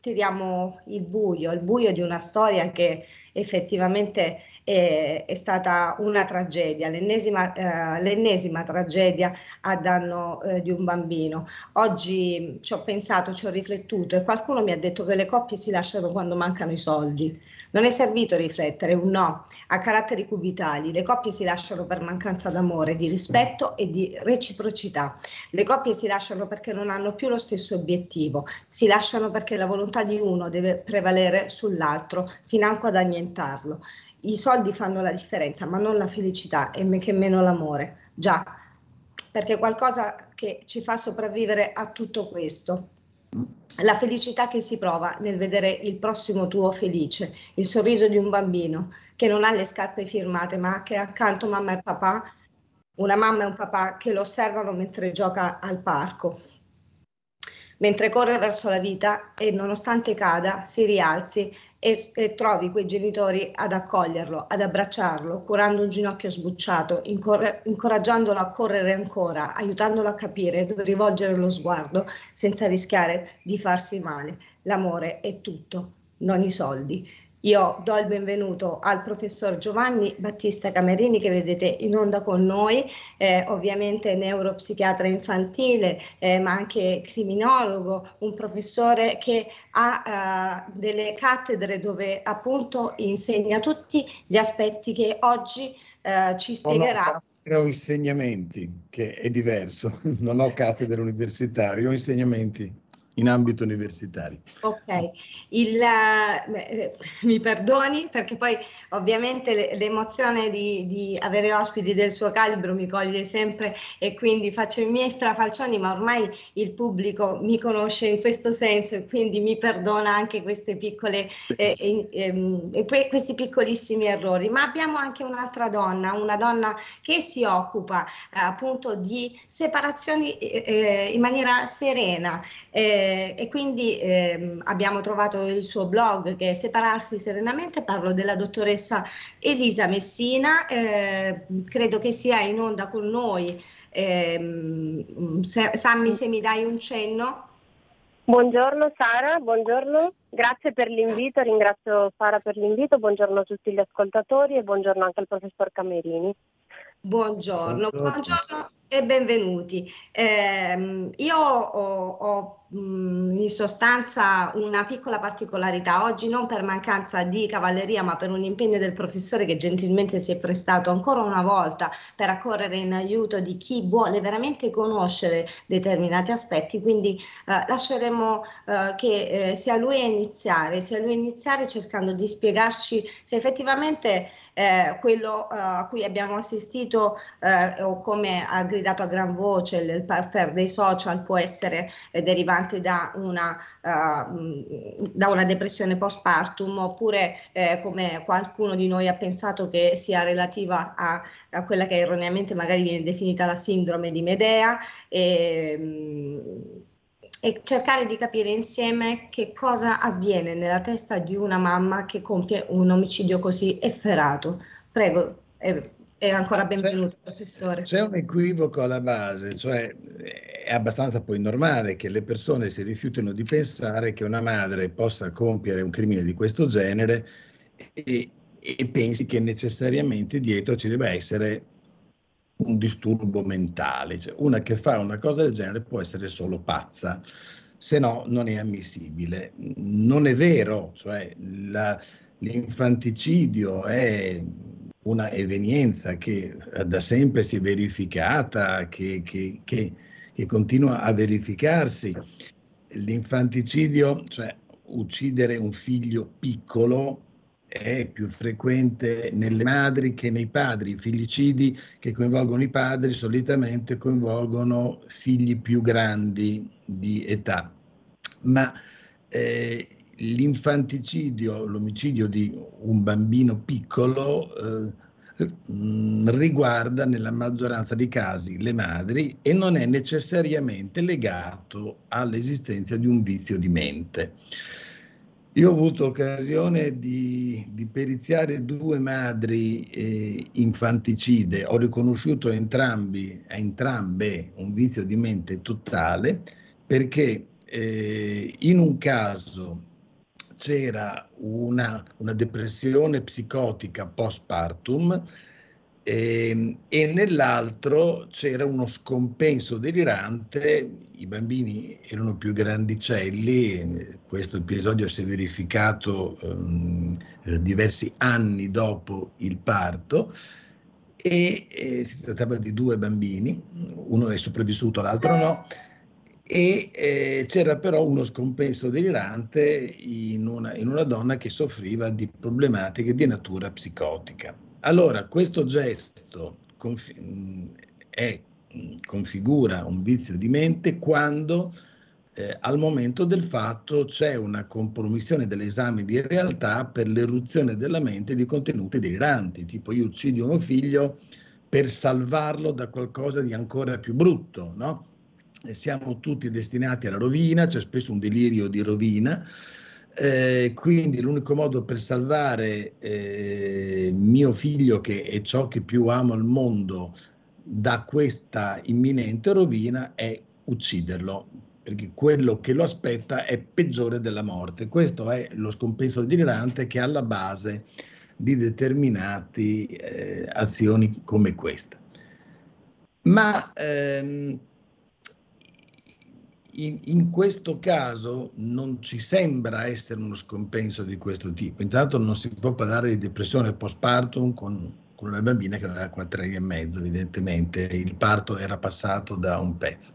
tiriamo il buio, il buio di una storia che effettivamente è, è stata una tragedia, l'ennesima, eh, l'ennesima, tragedia a danno eh, di un bambino. Oggi ci ho pensato, ci ho riflettuto e qualcuno mi ha detto che le coppie si lasciano quando mancano i soldi. Non è servito riflettere, un no, a caratteri cubitali. Le coppie si lasciano per mancanza d'amore, di rispetto e di reciprocità. Le coppie si lasciano perché non hanno più lo stesso obiettivo, si lasciano perché la volontà di uno deve prevalere sull'altro, financo ad annientarlo i soldi fanno la differenza, ma non la felicità e che meno l'amore. Già, perché è qualcosa che ci fa sopravvivere a tutto questo. La felicità che si prova nel vedere il prossimo tuo felice, il sorriso di un bambino che non ha le scarpe firmate, ma che accanto mamma e papà, una mamma e un papà che lo osservano mentre gioca al parco, mentre corre verso la vita e nonostante cada si rialzi e, e, trovi quei genitori ad accoglierlo, ad abbracciarlo, curando un ginocchio sbucciato, incor- incoraggiandolo a correre ancora, aiutandolo a capire dove rivolgere lo sguardo senza rischiare di farsi male. L'amore è tutto, non i soldi. Io do il benvenuto al professor Giovanni Battista Camerini che vedete in onda con noi, eh, ovviamente neuropsichiatra infantile, eh, ma anche criminologo, un professore che ha eh, delle cattedre dove appunto insegna tutti gli aspetti che oggi eh, ci spiegherà. Ho insegnamenti, che è diverso, non ho cattedre universitarie, ho insegnamenti in ambito universitario. Ok, Il, eh, mi perdoni perché poi ovviamente l'emozione di, di, avere ospiti del suo calibro mi coglie sempre e quindi faccio i miei strafalcioni, ma ormai il pubblico mi conosce in questo senso e quindi mi perdona anche queste piccole, eh, eh, questi piccolissimi errori. Ma abbiamo anche un'altra donna, una donna che si occupa eh, appunto di separazioni eh, eh, in maniera serena. Eh, eh, e quindi eh, abbiamo trovato il suo blog che è Separarsi Serenamente, parlo della dottoressa Elisa Messina, eh, credo che sia in onda con noi. Ehm, se, Sammy, se mi dai un cenno. Buongiorno Sara, buongiorno, grazie per l'invito, ringrazio Sara per l'invito, buongiorno a tutti gli ascoltatori e buongiorno anche al professor Camerini. Buongiorno, buongiorno, buongiorno e benvenuti. Eh, io ho, ho in sostanza una piccola particolarità. Oggi non per mancanza di cavalleria, ma per un impegno del professore che gentilmente si è prestato ancora una volta per accorrere in aiuto di chi vuole veramente conoscere determinati aspetti. Quindi eh, lasceremo eh, che eh, sia lui a iniziare, sia lui a iniziare cercando di spiegarci se effettivamente eh, quello uh, a cui abbiamo assistito o come ha gridato a gran voce il, parterre dei social può essere eh, derivante da una, uh, da una depressione postpartum oppure eh, come qualcuno di noi ha pensato che sia relativa a, a, quella che erroneamente magari viene definita la sindrome di Medea. E, mh, e cercare di capire insieme che cosa avviene nella testa di una mamma che compie un omicidio così efferato. Prego, e, e ancora benvenuto professore. C'è un equivoco alla base, cioè è abbastanza poi normale che le persone si rifiutino di pensare che una madre possa compiere un crimine di questo genere e, e pensi che necessariamente dietro ci debba essere un disturbo mentale. Cioè, una che fa una cosa del genere può essere solo pazza, se no non è ammissibile. Non è vero, cioè la, l'infanticidio è una evenienza che da sempre si è verificata, che, che, che, che continua a verificarsi l'infanticidio, cioè uccidere un figlio piccolo, è più frequente nelle madri che nei padri. I figlioccidi che coinvolgono i padri solitamente coinvolgono figli più grandi di età. Ma eh, l'infanticidio, l'omicidio di un bambino piccolo, eh, mm, riguarda nella maggioranza dei casi le madri e non è necessariamente legato all'esistenza di un vizio di mente. Io ho avuto occasione di, di periziare due madri eh, infanticide, ho riconosciuto entrambi, a entrambe un vizio di mente totale perché eh, in un caso c'era una, una depressione psicotica postpartum e, e nell'altro c'era uno scompenso delirante, i bambini erano più grandicelli, questo episodio si è verificato um, diversi anni dopo il parto e, e, si trattava di due bambini, uno è sopravvissuto, l'altro no, e eh, c'era però uno scompenso delirante in una, in una donna che soffriva di problematiche di natura psicotica. Allora, questo gesto confi- mm, è, mm, configura un vizio di mente quando eh, al momento del fatto c'è una compromissione dell'esame di realtà per l'eruzione della mente di contenuti deliranti, tipo io uccido mio figlio per salvarlo da qualcosa di ancora più brutto, no? Siamo tutti destinati alla rovina, c'è spesso un delirio di rovina, eh, quindi l'unico modo per salvare eh, mio figlio, che è ciò che più amo al mondo, da questa imminente rovina è ucciderlo, perché quello che lo aspetta è peggiore della morte. Questo è lo scompenso delirante che è alla base di determinate eh, azioni come questa. Ma ehm, in, in, questo caso non ci sembra essere uno scompenso di questo tipo. Intanto non si può parlare di depressione postpartum con, con una bambina che aveva 4 anni e mezzo, evidentemente il parto era passato da un pezzo.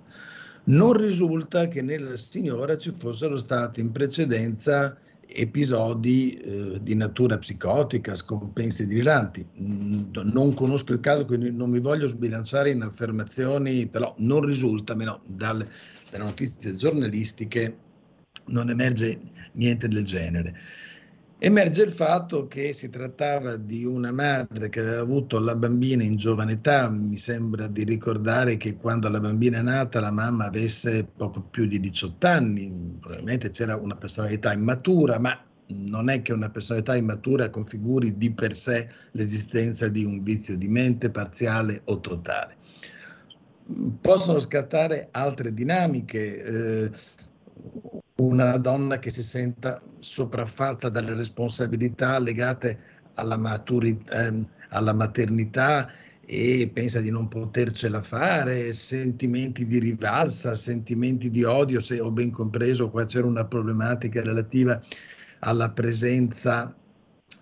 Non risulta che nella signora ci fossero stati in precedenza episodi eh, di natura psicotica, scompensi deliranti. Non conosco il caso, quindi non mi voglio sbilanciare in affermazioni, però non risulta, almeno dalle, dalle notizie giornalistiche, non emerge niente del genere. Emerge il fatto che si trattava di una madre che aveva avuto la bambina in giovane età, mi sembra di ricordare che quando la bambina è nata la mamma avesse poco più di 18 anni, probabilmente c'era una personalità immatura, ma non è che una personalità immatura configuri di per sé l'esistenza di un vizio di mente parziale o totale. Possono scattare altre dinamiche. Eh, una donna che si senta sopraffatta dalle responsabilità legate alla, maturi- ehm, alla maternità e pensa di non potercela fare, sentimenti di rivalsa, sentimenti di odio, se ho ben compreso qua c'era una problematica relativa alla presenza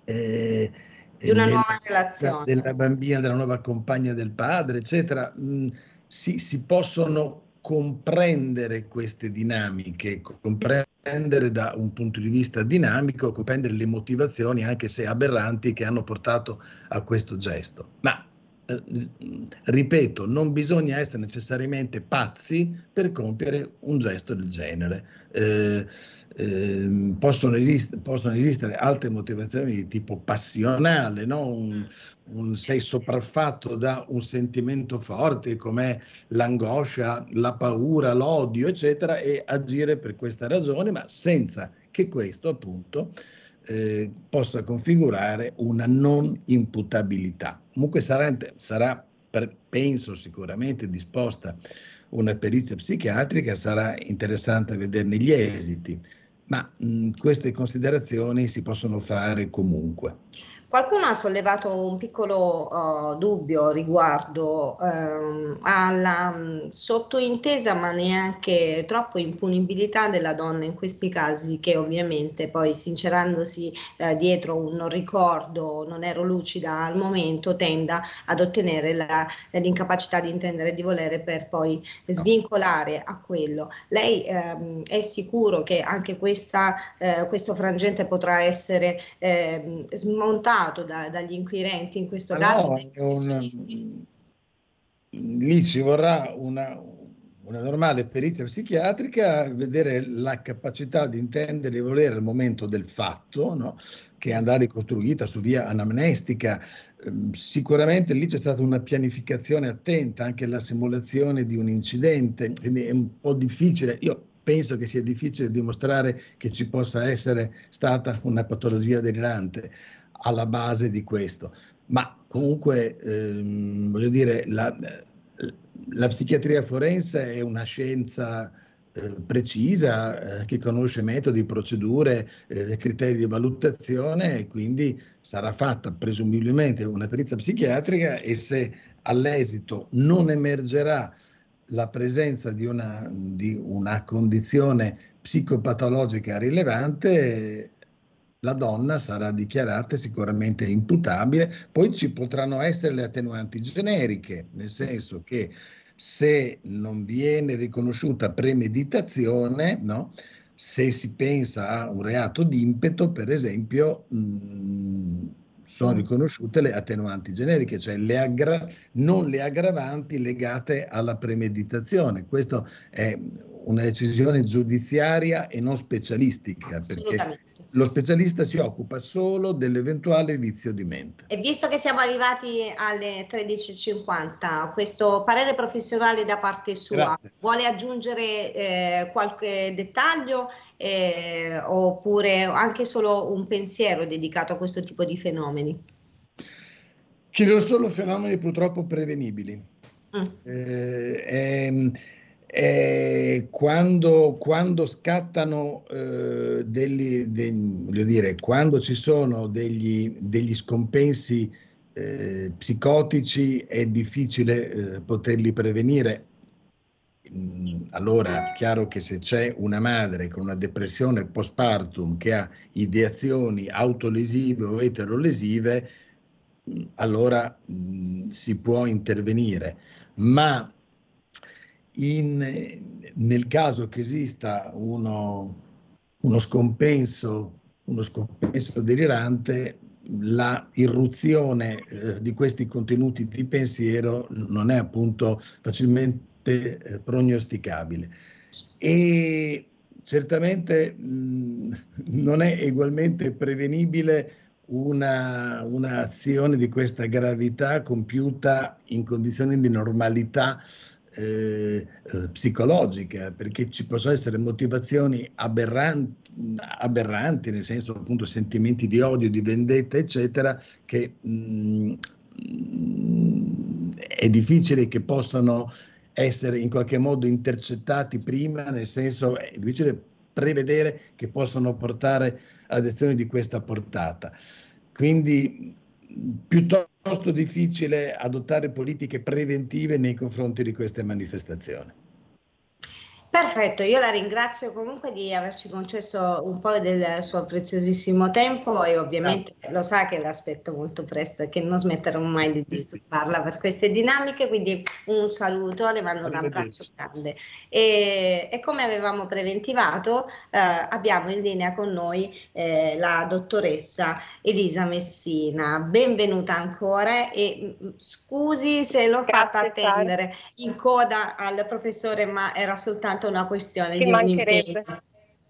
eh, di una nuova relazione della bambina, della nuova compagna del padre, eccetera. Mm, si, si possono comprendere queste dinamiche, comprendere da un punto di vista dinamico, comprendere le motivazioni, anche se aberranti, che hanno portato a questo gesto. Ma eh, ripeto, non bisogna essere necessariamente pazzi per compiere un gesto del genere. Eh, eh, possono, esist- possono, esistere altre motivazioni di tipo passionale, no? un, un, sei sopraffatto da un sentimento forte come l'angoscia, la paura, l'odio, eccetera, e agire per questa ragione, ma senza che questo appunto eh, possa configurare una non imputabilità. Comunque sarà, sarà per, penso sicuramente disposta una perizia psichiatrica, sarà interessante vederne gli esiti ma mh, queste considerazioni si possono fare comunque. Qualcuno ha sollevato un piccolo uh, dubbio riguardo uh, alla um, sottointesa ma neanche troppo impunibilità della donna in questi casi che ovviamente poi sincerandosi uh, dietro un non ricordo, non ero lucida al momento, tenda ad ottenere la, l'incapacità di intendere e di volere per poi svincolare a quello. Lei ehm, è sicuro che anche questa, eh, questo frangente potrà essere ehm, smontato da, dagli inquirenti in questo caso? No, un, lì ci vorrà una, una normale perizia psichiatrica, vedere la capacità di intendere e volere al momento del fatto, no? che andrà ricostruita su via anamnestica. Ehm, sicuramente lì c'è stata una pianificazione attenta, anche la simulazione di un incidente, quindi è un po' difficile. Io penso che sia difficile dimostrare che ci possa essere stata una patologia delirante alla base di questo. Ma comunque, ehm, voglio dire, la, la, psichiatria forense è una scienza eh, precisa eh, che conosce metodi, procedure, eh, criteri di valutazione e quindi sarà fatta presumibilmente una perizia psichiatrica e se all'esito non emergerà la presenza di una, di una condizione psicopatologica rilevante, la donna sarà dichiarata sicuramente imputabile, poi ci potranno essere le attenuanti generiche, nel senso che se non viene riconosciuta premeditazione, no? se si pensa a un reato d'impeto, per esempio, mh, mm, sono riconosciute le attenuanti generiche, cioè le aggra- non le aggravanti legate alla premeditazione. Questa è una decisione giudiziaria e non specialistica, perché lo specialista si occupa solo dell'eventuale vizio di mente. E visto che siamo arrivati alle 13.50, questo parere professionale da parte sua, Grazie. vuole aggiungere eh, qualche dettaglio eh, oppure anche solo un pensiero dedicato a questo tipo di fenomeni? Chiedo solo fenomeni purtroppo prevenibili. Mm. Eh, ehm, eh, quando, quando, scattano eh, degli, degli, dire, quando ci sono degli, degli scompensi eh, psicotici è difficile eh, poterli prevenire. Mm, allora, chiaro che se c'è una madre con una depressione postpartum che ha ideazioni autolesive o eterolesive, mm, allora mm, si può intervenire. Ma in, nel caso che esista uno, uno, scompenso, uno scompenso delirante, la irruzione eh, di questi contenuti di pensiero non è appunto facilmente eh, prognosticabile. E certamente mh, non è ugualmente prevenibile una, un'azione di questa gravità compiuta in condizioni di normalità eh, eh, psicologica, perché ci possono essere motivazioni aberranti, aberranti, nel senso appunto sentimenti di odio, di vendetta, eccetera, che mh, mm, è difficile che possano essere in qualche modo intercettati prima, nel senso è difficile prevedere che possano portare ad azioni di questa portata. Quindi piuttosto difficile adottare politiche preventive nei confronti di queste manifestazioni. Perfetto, io la ringrazio comunque di averci concesso un po' del suo preziosissimo tempo e ovviamente Grazie. lo sa che l'aspetto molto presto e che non smetterò mai di disturbarla per queste dinamiche, quindi un saluto, le mando un abbraccio grande. E, e come avevamo preventivato eh, abbiamo in linea con noi eh, la dottoressa Elisa Messina, benvenuta ancora e mm, scusi se l'ho Grazie, fatta attendere. In coda al professore ma era soltanto soltanto una questione ci di mancherebbe.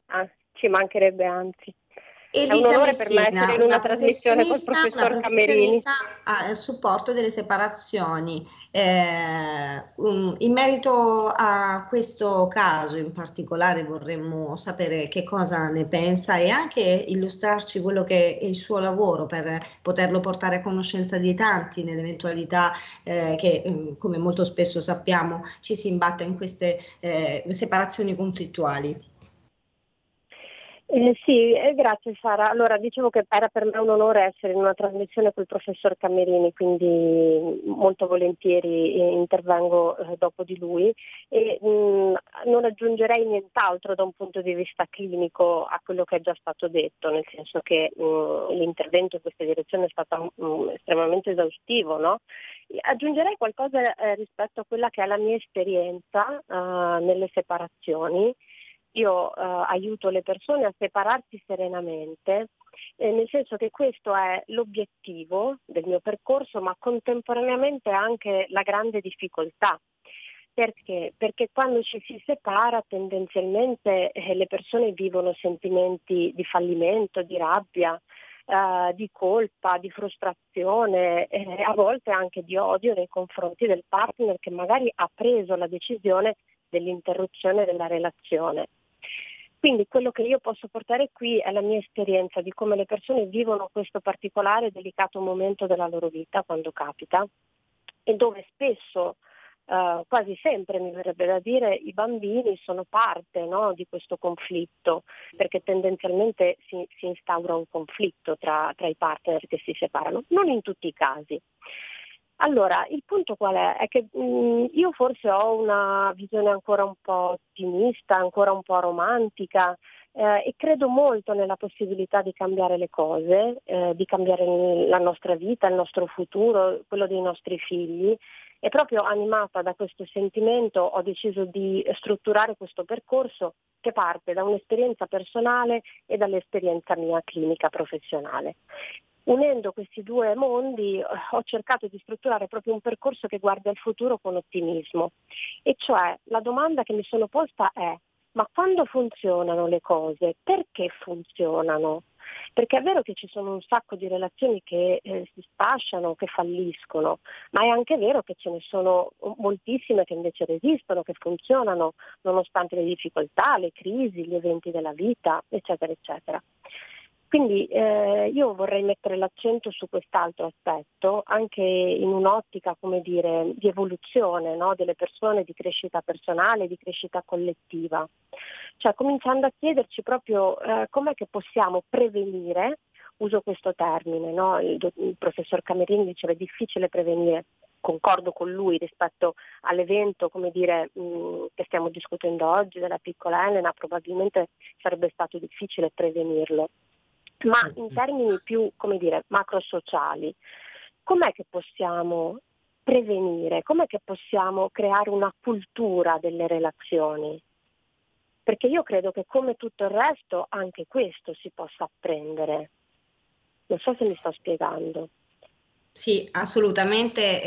Ah, ci mancherebbe anzi. Elisa Messina, per me in una, trasmissione col professor Camerini. A supporto delle separazioni. Eh, um, in merito a questo caso in particolare vorremmo sapere che cosa ne pensa e anche illustrarci quello che è il suo lavoro per poterlo portare a conoscenza di tanti nell'eventualità eh, che, um, come molto spesso sappiamo, ci si imbatta in queste eh, separazioni conflittuali. Eh, sì, eh, grazie Sara. Allora, dicevo che era per me un onore essere in una trasmissione col professor Camerini, quindi molto volentieri eh, intervengo eh, dopo di lui e mh, mm, non aggiungerei nient'altro da un punto di vista clinico a quello che è già stato detto, nel senso che mh, mm, l'intervento in questa direzione è stato mh, mm, estremamente esaustivo. No? Aggiungerei qualcosa eh, rispetto a quella che è la mia esperienza eh, nelle separazioni io eh, aiuto le persone a separarsi serenamente, eh, nel senso che questo è l'obiettivo del mio percorso, ma contemporaneamente anche la grande difficoltà. Perché? Perché quando ci si separa tendenzialmente eh, le persone vivono sentimenti di fallimento, di rabbia, Uh, di colpa, di frustrazione, eh, a volte anche di odio nei confronti del partner che magari ha preso la decisione dell'interruzione della relazione. Quindi quello che io posso portare qui è la mia esperienza di come le persone vivono questo particolare delicato momento della loro vita quando capita e dove spesso, eh, quasi sempre mi verrebbe da dire, i bambini sono parte no, di questo conflitto, perché tendenzialmente si, si instaura un conflitto tra, tra i partner che si separano, non in tutti i casi. Allora, il punto qual è? È che mh, mm, io forse ho una visione ancora un po' ottimista, ancora un po' romantica eh, e credo molto nella possibilità di cambiare le cose, eh, di cambiare la nostra vita, il nostro futuro, quello dei nostri figli e proprio animata da questo sentimento ho deciso di strutturare questo percorso che parte da un'esperienza personale e dall'esperienza mia clinica professionale. Unendo questi due mondi eh, ho cercato di strutturare proprio un percorso che guarda al futuro con ottimismo. E cioè la domanda che mi sono posta è ma quando funzionano le cose, perché funzionano? Perché è vero che ci sono un sacco di relazioni che eh, si spasciano, che falliscono, ma è anche vero che ce ne sono moltissime che invece resistono, che funzionano nonostante le difficoltà, le crisi, gli eventi della vita, eccetera, eccetera. Quindi eh, io vorrei mettere l'accento su quest'altro aspetto, anche in un'ottica dire, di evoluzione no? delle persone, di crescita personale, di crescita collettiva. Cioè cominciando a chiederci proprio eh, com'è che possiamo prevenire, uso questo termine, no? il, il professor Camerini diceva è difficile prevenire, concordo con lui rispetto all'evento dire, mh, che stiamo discutendo oggi della piccola Elena, probabilmente sarebbe stato difficile prevenirlo ma in termini più, come dire, macrosociali, com'è che possiamo prevenire, com'è che possiamo creare una cultura delle relazioni? Perché io credo che come tutto il resto anche questo si possa apprendere. Non so se mi sto spiegando. Sì, assolutamente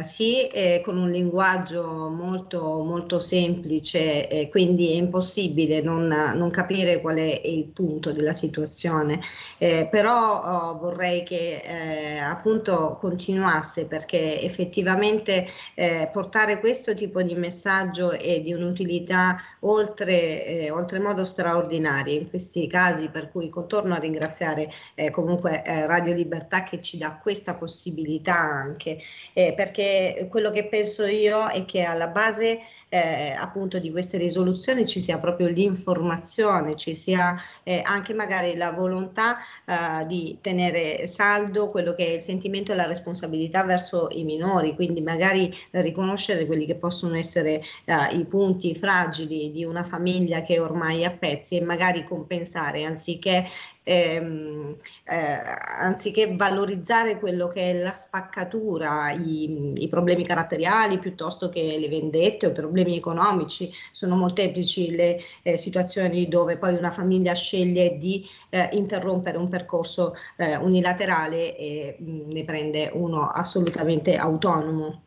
eh, sì, eh, con un linguaggio molto, molto semplice, eh, quindi è impossibile non, non, capire qual è il punto della situazione, eh, però oh, vorrei che eh, appunto continuasse perché effettivamente eh, portare questo tipo di messaggio è di un'utilità oltre, oltremodo straordinaria in questi casi, per cui torno a ringraziare comunque Radio Libertà che ci dà questa possibilità possibilità anche, eh, perché quello che penso io è che alla base eh, appunto di queste risoluzioni ci sia proprio l'informazione, ci sia eh, anche magari la volontà eh, di tenere saldo quello che è il sentimento e la responsabilità verso i minori, quindi magari riconoscere quelli che possono essere eh, i punti fragili di una famiglia che ormai è a pezzi e magari compensare anziché ehm, eh, anziché valorizzare quello che è la spaccatura, i, i, problemi caratteriali piuttosto che le vendette o problemi economici, sono molteplici le eh, situazioni dove poi una famiglia sceglie di eh, interrompere un percorso eh, unilaterale e mh, mm, ne prende uno assolutamente autonomo.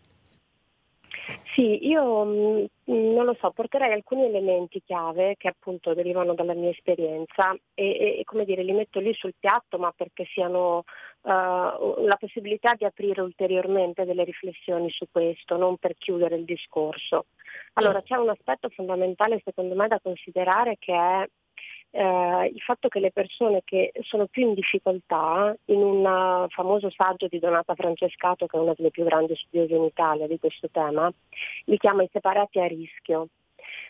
Sì, io mh, mm, non lo so, porterei alcuni elementi chiave che appunto derivano dalla mia esperienza e, e come dire, li metto lì sul piatto, ma perché siano uh, la possibilità di aprire ulteriormente delle riflessioni su questo, non per chiudere il discorso. Allora, c'è un aspetto fondamentale secondo me da considerare che è eh, il fatto che le persone che sono più in difficoltà, in un famoso saggio di Donata Francescato, che è una delle più grandi studiose in Italia di questo tema, li chiama i separati a rischio.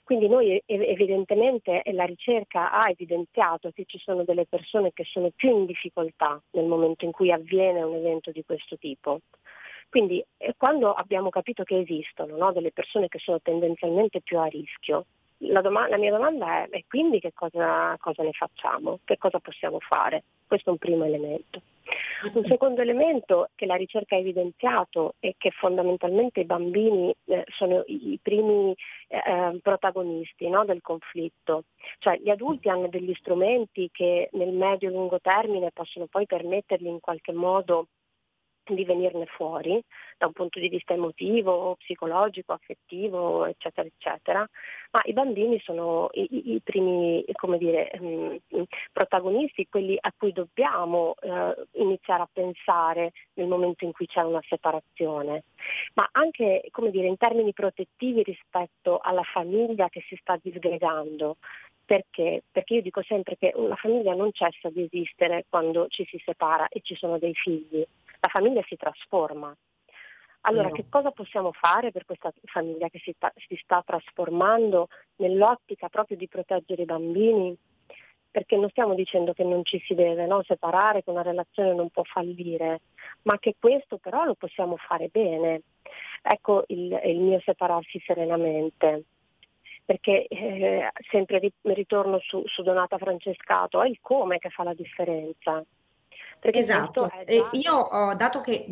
Quindi noi evidentemente la ricerca ha evidenziato che ci sono delle persone che sono più in difficoltà nel momento in cui avviene un evento di questo tipo. Quindi eh, quando abbiamo capito che esistono no, delle persone che sono tendenzialmente più a rischio, la, doma- la mia domanda è, e quindi che cosa, cosa ne facciamo? Che cosa possiamo fare? Questo è un primo elemento. Un secondo elemento che la ricerca ha evidenziato è che fondamentalmente i bambini eh, sono i primi eh, eh, protagonisti no, del conflitto, cioè gli adulti hanno degli strumenti che nel medio e lungo termine possono poi permettergli in qualche modo di venirne fuori da un punto di vista emotivo, psicologico, affettivo, eccetera, eccetera, ma i bambini sono i, i primi dire, mm, protagonisti, quelli a cui dobbiamo eh, iniziare a pensare nel momento in cui c'è una separazione, ma anche dire, in termini protettivi rispetto alla famiglia che si sta disgregando. Perché? Perché io dico sempre che una famiglia non cessa di esistere quando ci si separa e ci sono dei figli la famiglia si trasforma. Allora, che cosa possiamo fare per questa famiglia che si, ta- si sta trasformando nell'ottica proprio di proteggere i bambini? Perché non stiamo dicendo che non ci si deve no? separare, che una relazione non può fallire, ma che questo però lo possiamo fare bene. Ecco il, il mio separarsi serenamente perché eh, sempre ritorno su, su Donata Francescato, è il come che fa la differenza. Perché esatto, già... io ho dato che,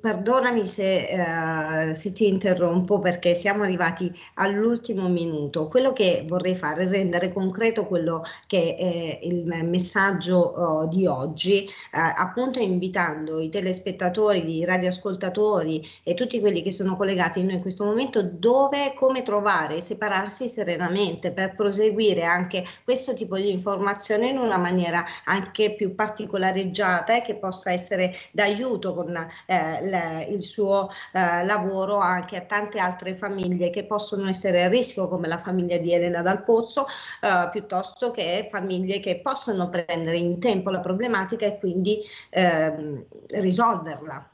perdonami se, eh, se, ti interrompo perché siamo arrivati all'ultimo minuto, quello che vorrei fare è rendere concreto quello che è il messaggio oh, di oggi, eh, appunto invitando i telespettatori, i radioascoltatori e tutti quelli che sono collegati a noi in questo momento dove come trovare e separarsi serenamente per proseguire anche questo tipo di informazione in una maniera anche più particolareggiata te che possa essere d'aiuto con eh, le, il suo eh, lavoro anche a tante altre famiglie che possono essere a rischio come la famiglia di Elena Dal Pozzo eh, piuttosto che famiglie che possono prendere in tempo la problematica e quindi ehm, risolverla.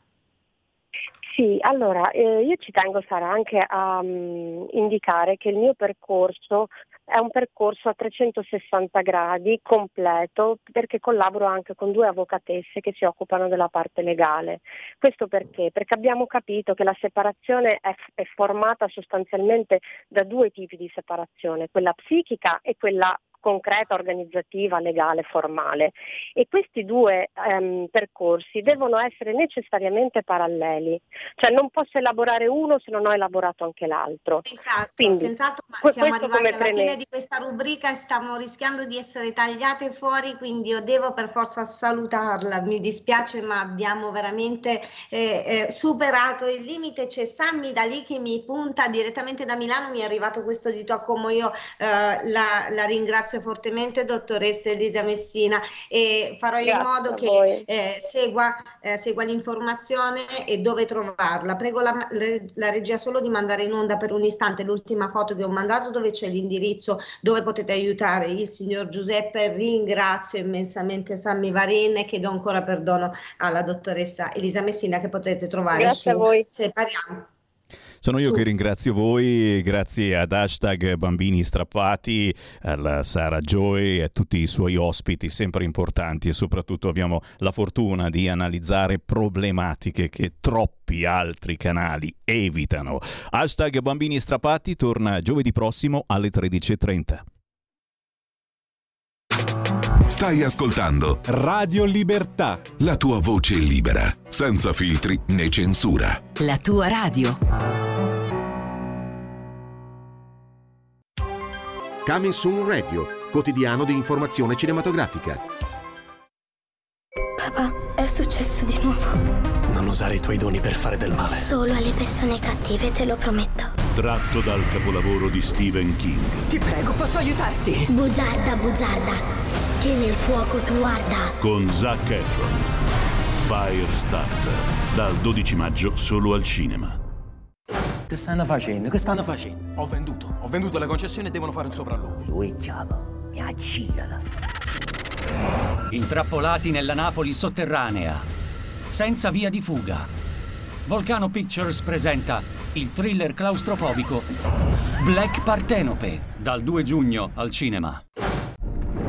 Sì, allora eh, io ci tengo Sara anche a um, indicare che il mio percorso è un percorso a 360 gradi completo perché collaboro anche con due avvocatesse che si occupano della parte legale. Questo perché? Perché abbiamo capito che la separazione è, è formata sostanzialmente da due tipi di separazione, quella psichica e quella concreta, organizzativa, legale, formale. E questi due ehm, percorsi devono essere necessariamente paralleli, cioè non posso elaborare uno se non ho elaborato anche l'altro. Senz'altro, Quindi, senz'altro ma siamo arrivati alla preme... fine di questa rubrica e stiamo rischiando di essere tagliate fuori, quindi io devo per forza salutarla. Mi dispiace, ma abbiamo veramente eh, eh, superato il limite. C'è Sammy da lì che mi punta direttamente da Milano, mi è arrivato questo dito a como io eh, la, la ringrazio ringrazio fortemente dottoressa Elisa Messina e farò Grazie in modo che eh, segua, eh, segua, l'informazione e dove trovarla. Prego la, la, regia solo di mandare in onda per un istante l'ultima foto che ho mandato dove c'è l'indirizzo dove potete aiutare il signor Giuseppe. Ringrazio immensamente Sammy Varin e chiedo ancora perdono alla dottoressa Elisa Messina che potete trovare Grazie su. Separiamo. Sono io che ringrazio voi, grazie ad hashtag Bambini Strappati, alla Sara Joy e a tutti i suoi ospiti, sempre importanti e soprattutto abbiamo la fortuna di analizzare problematiche che troppi altri canali evitano. Hashtag Bambini Strappati torna giovedì prossimo alle 13.30. Stai ascoltando Radio Libertà. La tua voce libera, senza filtri né censura. La tua radio. Coming Soon Radio, quotidiano di informazione cinematografica. Papà, è successo di nuovo. Non usare i tuoi doni per fare del male. Solo alle persone cattive, te lo prometto. Tratto dal capolavoro di Stephen King. Ti prego, posso aiutarti? Bugiarda, bugiarda che nel fuoco tu arda. Con Zac Efron. Firestarter. Dal 12 maggio solo al cinema. Che stanno facendo? Che stanno facendo? Ho venduto. Ho venduto le concessioni e devono fare un sopralluogo. Lui diavolo, mi accida. Intrappolati nella Napoli sotterranea. Senza via di fuga. Volcano Pictures presenta il thriller claustrofobico Black Partenope dal 2 giugno al cinema.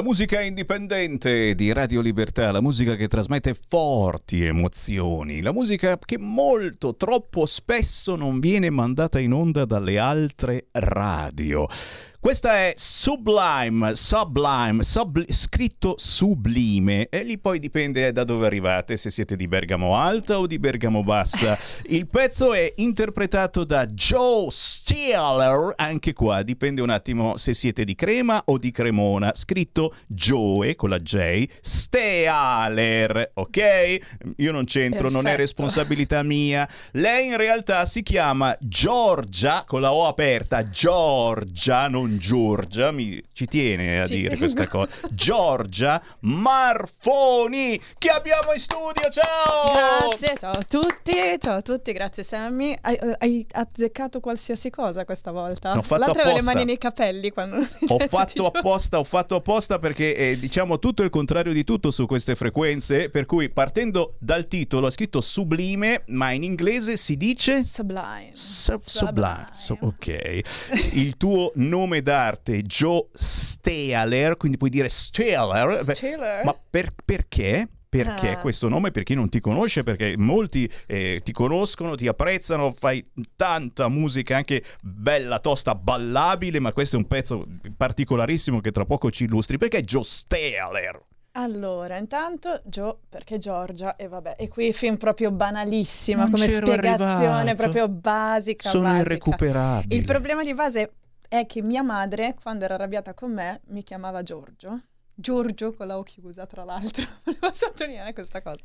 la musica indipendente di Radio Libertà, la musica che trasmette forti emozioni, la musica che molto, troppo spesso non viene mandata in onda dalle altre radio. Questa è Sublime, Sublime, subli- scritto sublime e lì poi dipende da dove arrivate, se siete di Bergamo Alta o di Bergamo Bassa. Il pezzo è interpretato da Joe Steeler, anche qua dipende un attimo se siete di Crema o di Cremona, scritto Joe con la J, Stealer, ok? Io non c'entro, non è Perfetto. responsabilità mia. Lei in realtà si chiama Giorgia con la O aperta, Giorgia, non Giorgia, mi, ci tiene a Ci dire tengo. questa cosa. Giorgia Marfoni, che abbiamo in studio, ciao! Grazie, ciao a tutti, ciao a tutti, grazie Sammy. Hai, eh, hai azzeccato qualsiasi cosa questa volta? L'altra avevo le apposta. mani nei capelli quando Ho fatto apposta, ho fatto apposta perché eh, diciamo tutto il contrario di tutto su queste frequenze, per cui partendo dal titolo ha scritto sublime, ma in inglese si dice Sublime. Sub- sublime. So- ok. Il tuo nome d'arte Joe Stealer, quindi puoi dire Stealer. Stealer? Ma per- perché? Perché Ah. questo nome per chi non ti conosce? Perché molti eh, ti conoscono, ti apprezzano, fai tanta musica anche bella, tosta, ballabile, ma questo è un pezzo particolarissimo che tra poco ci illustri. Perché Joe Stealer? Allora, intanto Gio, perché Giorgia, e vabbè, e qui film proprio banalissima Non come spiegazione, arrivato. proprio basica. Sono basica. irrecuperabili. Il problema di base è che mia madre, quando era arrabbiata con me, mi chiamava Giorgio. Giorgio con la O chiusa, tra l'altro. Volevo sottolineare questa cosa.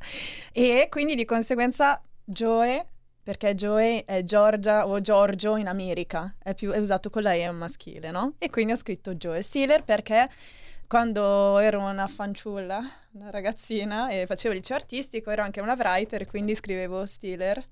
E quindi di conseguenza Joe, perché Joe è Giorgia o Giorgio in America, è, più, è usato con la E maschile, no? E quindi ho scritto Joe Steeler perché quando ero una fanciulla, una ragazzina e facevo liceo artistico, ero anche una writer, quindi scrivevo Steeler.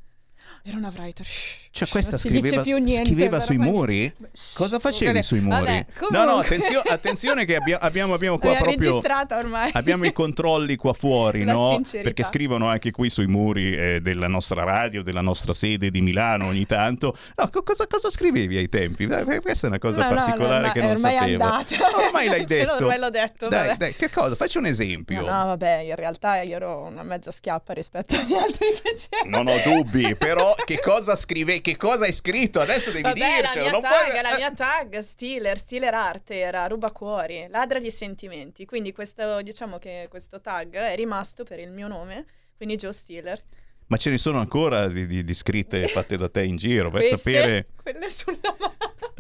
Ero una writer. shh, Cioè, questa scriveva, niente, scriveva sui muri? Cosa facevi sui muri? vabbè, no, no, attenzio- attenzione che abbia- abbiamo, abbiamo qua proprio... registrata ormai. Abbiamo i controlli qua fuori, La no? sincerità. Perché scrivono anche qui sui muri eh, della nostra radio, della nostra sede di Milano ogni tanto. No, co- cosa, cosa scrivevi ai tempi? Questa è una cosa No, particolare no, che non ormai sapevo. andata. Ormai l'hai Ce l'ho, detto. ormai l'ho detto, Dai, dai, che cosa? Faccio un esempio. No, no, vabbè, in realtà io ero una mezza schiappa rispetto agli altri che c'erano. Non ho dubbi, però che cosa scrive? Che cosa hai scritto? Adesso devi Vabbè, la dircelo. mia Non tag, puoi... la mia tag, Steeler, Steeler Arte, era rubacuori, ladra di sentimenti. Quindi questo, diciamo che questo tag è rimasto per il mio nome, quindi Joe Steeler. Ma ce ne sono ancora di, di- di scritte fatte da te in giro per Queste, sapere. quelle sulla mano.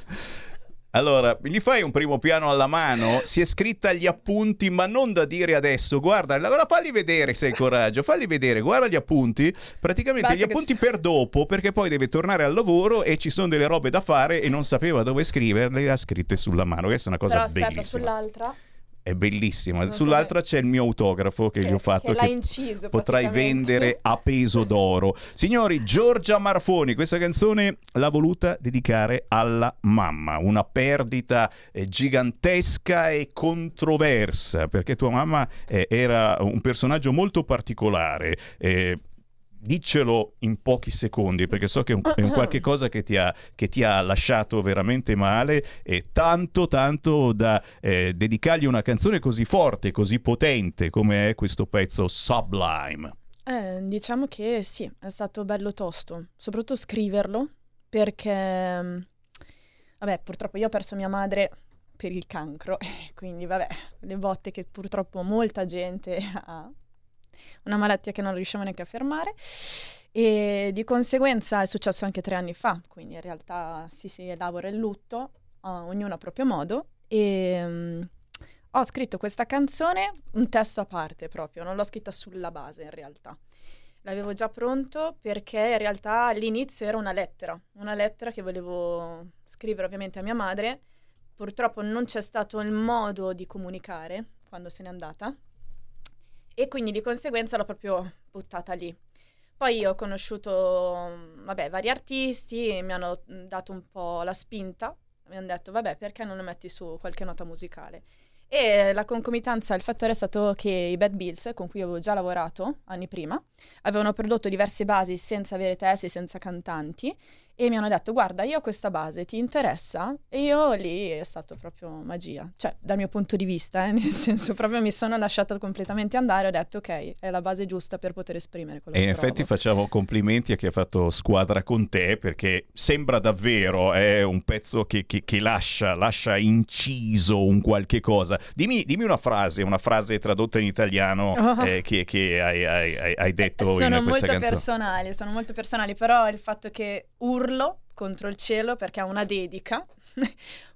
Allora, gli fai un primo piano alla mano, si è scritta gli appunti, ma non da dire adesso. Guarda, allora falli vedere se hai coraggio, falli vedere, guarda gli appunti, praticamente Basta gli appunti per dopo, perché poi deve tornare al lavoro e ci sono delle robe da fare e non sapeva dove scriverle, le ha scritte sulla mano. Questa è una cosa Però aspetta, bellissima. sull'altra. È bellissima. Sull'altra c'è il mio autografo che, Che- gli ho fatto che l'ha inciso potrai vendere a peso d'oro. Signori, Giorgia Marfoni, questa canzone l'ha voluta dedicare alla mamma, una perdita eh, gigantesca e controversa, perché tua mamma eh, era un personaggio molto particolare. eh, Diccelo in pochi secondi perché so che è un, è un qualche cosa che ti, ha, che ti ha lasciato veramente male e tanto tanto da eh, dedicargli una canzone così forte, così potente come è questo pezzo Sublime. Eh, diciamo che sì, è stato bello tosto, soprattutto scriverlo, perché, mm, vabbè, purtroppo io ho perso mia madre per il cancro, quindi vabbè, le botte che purtroppo molta gente ha, una malattia che non riusciamo neanche a fermare, e di conseguenza è successo anche tre anni fa, quindi in realtà si, si elabora il lutto, eh, ognuno a proprio modo, e... mm, ho scritto questa canzone, un testo a parte proprio, non l'ho scritta sulla base in realtà. L'avevo già pronto perché in realtà all'inizio era una lettera, una lettera che volevo scrivere ovviamente a mia madre. Purtroppo non c'è stato il modo di comunicare quando se n'è andata e quindi di conseguenza l'ho proprio buttata lì. Poi ho conosciuto, mm, vabbè, vari artisti mi hanno mm, dato un po' la spinta, mi hanno detto, vabbè, perché non metti su qualche nota musicale? E la concomitanza, il fattore è stato che i Bad Bills, con cui avevo già lavorato anni prima, avevano prodotto diverse basi senza avere testi, senza cantanti, e mi hanno detto, guarda, io ho questa base, ti interessa? E io lì è stato proprio magia, cioè dal mio punto di vista, eh, nel senso proprio mi sono lasciata completamente andare, ho detto, ok, è la base giusta per poter esprimere quello E in che effetti provo. facciamo complimenti a chi ha fatto squadra con te perché sembra davvero è un pezzo che, che- che lascia, lascia inciso un qualche cosa. Dimmi, dimmi una frase, una frase tradotta in italiano Oh. eh, che, che hai, hai- hai- detto Sono in questa molto canzone. personali, sono molto personali, però il fatto che urlo contro il cielo perché è una dedica.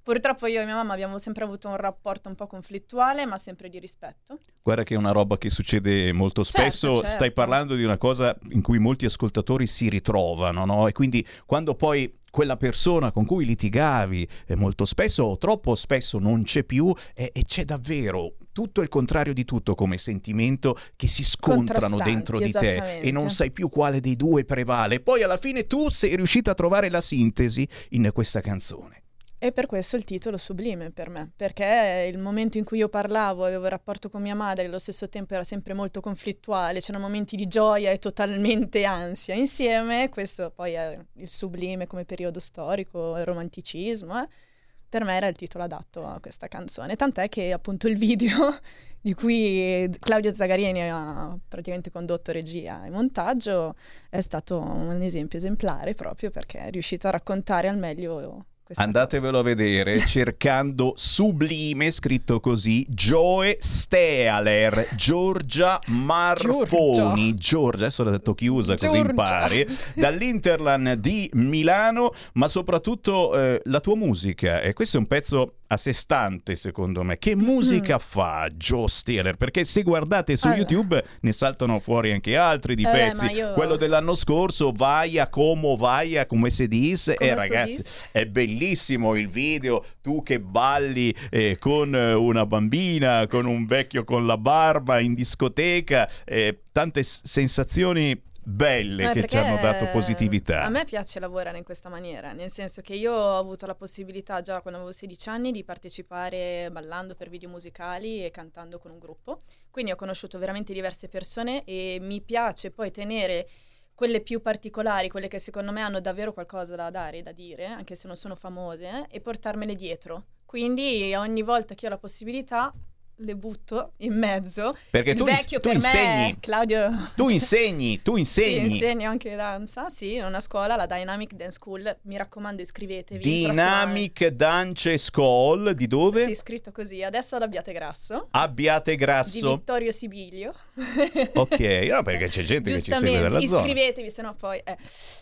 Purtroppo io e mia mamma abbiamo sempre avuto un rapporto un po' conflittuale, ma sempre di rispetto. Guarda che è una roba che succede molto Certo, spesso, certo. stai parlando di una cosa in cui molti ascoltatori si ritrovano, no? E quindi quando poi quella persona con cui litigavi eh, molto spesso o troppo spesso non c'è più e, e c'è davvero tutto il contrario di tutto come sentimento che si scontrano dentro di te e non sai più quale dei due prevale. Poi alla fine tu sei riuscita a trovare la sintesi in questa canzone. E per questo il titolo sublime per me, perché il momento in cui io parlavo, avevo il rapporto con mia madre, allo stesso tempo era sempre molto conflittuale, c'erano momenti di gioia e totalmente ansia insieme, questo poi è il sublime come periodo storico, il romanticismo, eh. Per me era il titolo adatto a questa canzone, tant'è che appunto il video di cui Claudio Zagarini ha praticamente condotto regia e montaggio è stato un esempio esemplare proprio perché è riuscito a raccontare al meglio Andatevelo a vedere cercando sublime, scritto così, Joe Stealer, Giorgia Marfoni, Giorgia, adesso l'ho detto chiusa così Giorgia. impari, dall'Interland di Milano, ma soprattutto eh, la tua musica, e questo è un pezzo a sé stante secondo me. Che musica fa Joe Stealer? Perché se guardate su Mm. Allora. YouTube ne saltano fuori anche altri di Eh, pezzi. io- Quello dell'anno scorso, Vaia como Vaia, come si dice, Come e si ragazzi, dice. è bellissimo il video, tu che balli eh, con eh, una bambina, con un vecchio con la barba in discoteca, eh, tante sensazioni belle Eh, che ci hanno dato positività. A me piace lavorare in questa maniera, nel senso che io ho avuto la possibilità già quando avevo 16 anni di partecipare ballando per video musicali e cantando con un gruppo, quindi ho conosciuto veramente diverse persone e mi piace poi tenere quelle più particolari, quelle che secondo me hanno davvero qualcosa da dare, da dire, anche se non sono famose, e portarmele dietro. Quindi ogni volta che ho la possibilità le butto in mezzo. Perché Il tu vecchio tu per me insegni. è Claudio Tu insegni, tu sì, insegni. insegno anche danza, sì, in una scuola, la Dynamic Dance School. Mi raccomando, iscrivetevi. Dynamic Dance School, di dove? Sì, scritto così. Adesso ad Abbiate Grasso. Abbiate Di Grasso. Vittorio Sibilio. Ok, no, perché c'è gente che ci segue dalla zona. iscrivetevi, sennò poi... eh.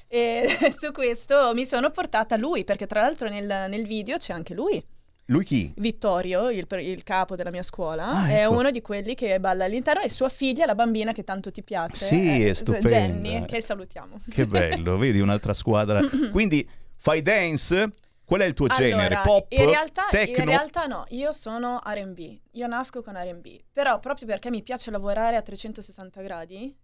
E detto questo, mi sono portata lui, perché tra l'altro nel, nel video c'è anche lui. Lui chi? Vittorio, il, il capo della mia scuola, Ah, è ecco. uno di quelli che balla all'interno e sua figlia, la bambina che tanto ti piace. Sì, è eh, stupenda. Jenny, che salutiamo. Che bello, vedi un'altra squadra. Quindi fai dance? Qual è il tuo genere? Allora, Pop? In realtà, Techno? in realtà no, io sono RB, io nasco con RB, però proprio perché mi piace lavorare a 360 gradi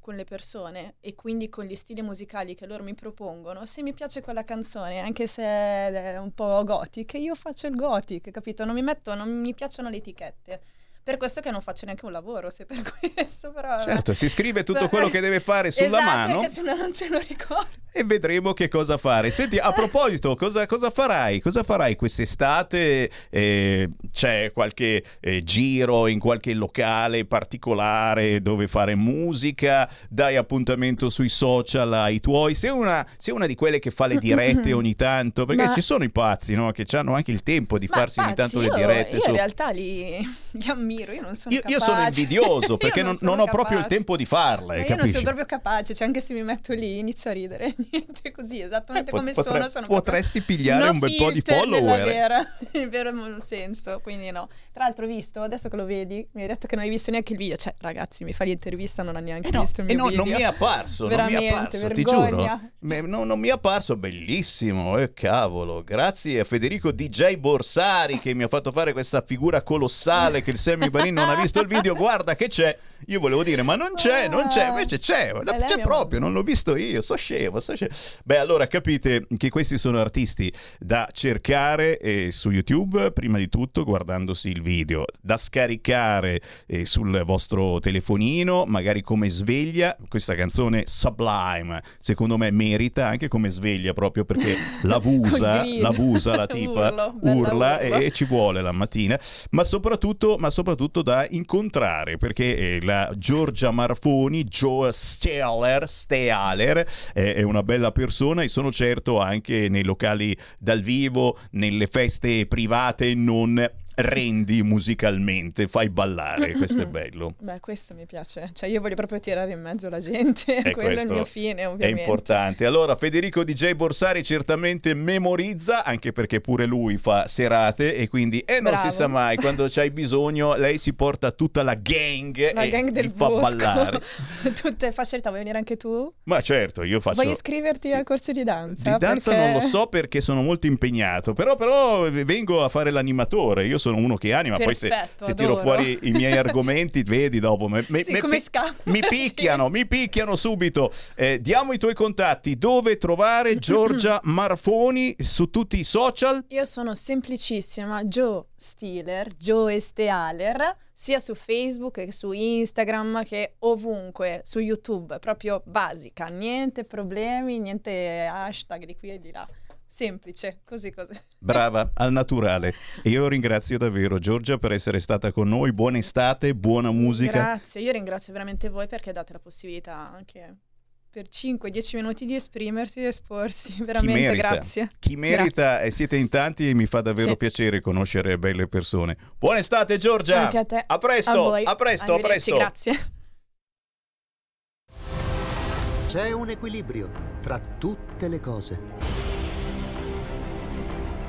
con le persone e quindi con gli stili musicali che loro mi propongono, se mi piace quella canzone, anche se è un po' gothic, io faccio il gothic, capito? Non mi metto, non mi piacciono le etichette. Per questo che non faccio neanche un lavoro, se per questo, però... Certo, si scrive tutto Beh, quello che deve fare sulla esatto, mano perché se no non ce lo ricordo. e vedremo che cosa fare. Senti, a proposito, cosa, cosa farai? Cosa farai quest'estate? Eh, c'è qualche eh, giro in qualche locale particolare dove fare musica? Dai appuntamento sui social ai tuoi? Sei una, sei una di quelle che fa le dirette ogni tanto? Perché Ma- ci sono i pazzi, no? Che hanno anche il tempo di Ma farsi ogni pazzi, tanto le io- dirette. Io su- in realtà li, li ammiro, io non sono Io, io capace. sono invidioso Io perché non, sono non ho proprio il capace. tempo di hai io non sono proprio capace, cioè anche se mi metto lì inizio a ridere, niente così, esattamente Eh, come potre- sono, sono potresti proprio pigliare no un bel po' di follower. nella vera- nel vero senso, quindi no. Tra l'altro ho visto, adesso che lo vedi, mi hai detto che non hai visto neanche il video, cioè ragazzi mi fa l'intervista, non ha neanche visto il E mio no, video. non mi è apparso, non mi è Veramente, apparso, ti vergogna. giuro. Me- no, non mi è apparso, bellissimo, eh, cavolo. Grazie a Federico DJ Borsari che mi ha fatto fare questa figura colossale che il Sammy Barin non ha visto il video. Guarda che c'è. Io volevo dire, ma non c'è, non c'è, invece c'è, La- c'è proprio, non l'ho visto io, so scemo, so scemo. Beh, allora capite che questi sono artisti da cercare eh, su YouTube, prima di tutto guardandosi il video, da scaricare eh, sul vostro telefonino, magari come sveglia. Questa canzone Sublime, secondo me merita anche come sveglia proprio perché l'abusa, l'abusa la tipa, Urlo, urla. e, e ci vuole la mattina, ma soprattutto, ma soprattutto da incontrare perché eh, la Giorgia Marfoni, Joe Stealer, Stealer eh, è una bella persona e sono certo anche nei locali dal vivo, nelle feste private non rendi musicalmente, fai ballare, questo è bello. Beh, questo mi piace, cioè io voglio proprio tirare in mezzo la gente, E quello è il mio fine È ovviamente. importante. Allora, Federico DJ Borsari certamente memorizza, anche perché pure lui fa serate e quindi, e non Bravo. si sa mai, quando c'hai bisogno, lei si porta tutta la gang La e gang del fa bosco. ballare. Tutte facilità, vuoi venire anche tu? Ma certo, io faccio... Vuoi iscriverti al corso di danza? Di danza Perché- non lo so perché sono molto impegnato, però, però vengo a fare l'animatore, io sono uno che anima, poi se, Perfetto, se tiro fuori i miei argomenti, vedi dopo, me- me- Sì, me- scappa. mi picchiano, mi picchiano subito. Eh, diamo i tuoi contatti, dove trovare Giorgia Marfoni su tutti i social? Io sono semplicissima, Joe Steeler, Joe Stealer, sia su Facebook che su Instagram che ovunque, su YouTube, proprio basica, niente problemi, niente hashtag di qui e di là. Semplice, così così. Brava, al naturale. Io ringrazio davvero Giorgia per essere stata con noi. Buona estate, buona musica. Grazie, io ringrazio veramente voi perché date la possibilità anche per 5-10 minuti di esprimersi e esporsi. Chi Veramente merita, grazie. Chi merita e siete in tanti e mi fa davvero Sì. piacere conoscere belle persone. Buona estate Giorgia. Anche a te. A presto, A voi. a presto, a presto. Grazie. C'è un equilibrio tra tutte le cose.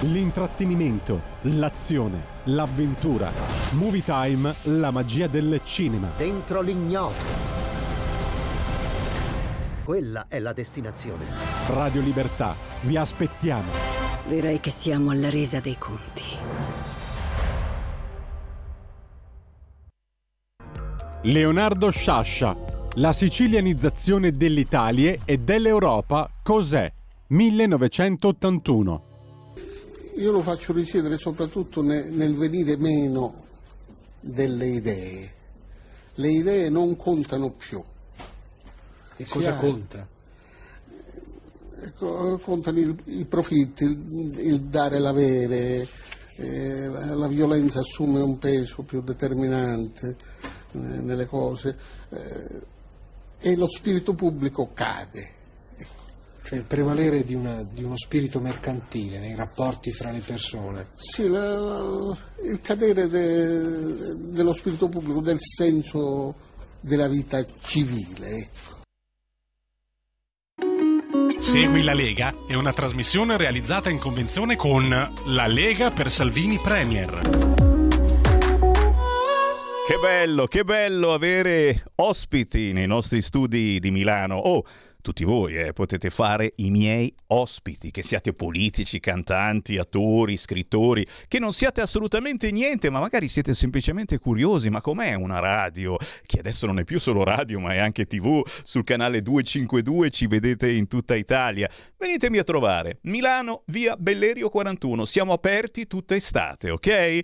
L'intrattenimento, l'azione, l'avventura. Movie Time, la magia del cinema. Dentro l'ignoto. Quella è la destinazione. Radio Libertà. Vi aspettiamo. Direi che siamo alla resa dei conti. Leonardo Sciascia. La sicilianizzazione dell'Italia e dell'Europa cos'è? 1981. Io lo faccio risiedere soprattutto ne- nel venire meno delle idee. Le idee non contano più. E cosa ha- conta? Ecco, contano il- i profitti, il, il dare l'avere, eh, la, la violenza assume un peso più determinante eh, nelle cose eh, e lo spirito pubblico cade. Cioè il prevalere di, una- di uno spirito mercantile nei rapporti fra le persone. Sì, la- il cadere de- dello spirito pubblico, del senso della vita civile. ecco. Segui la Lega è una trasmissione realizzata in convenzione con La Lega per Salvini Premier. Che bello, che bello avere ospiti nei nostri studi di Milano. Oh, tutti voi eh, potete fare i miei ospiti, che siate politici, cantanti, attori, scrittori, che non siate assolutamente niente, ma magari siete semplicemente curiosi, ma com'è una radio, che adesso non è più solo radio, ma è anche tv, sul canale 252 ci vedete in tutta Italia. Venitemi a trovare, Milano, via Bellerio 41, siamo aperti tutta estate, ok?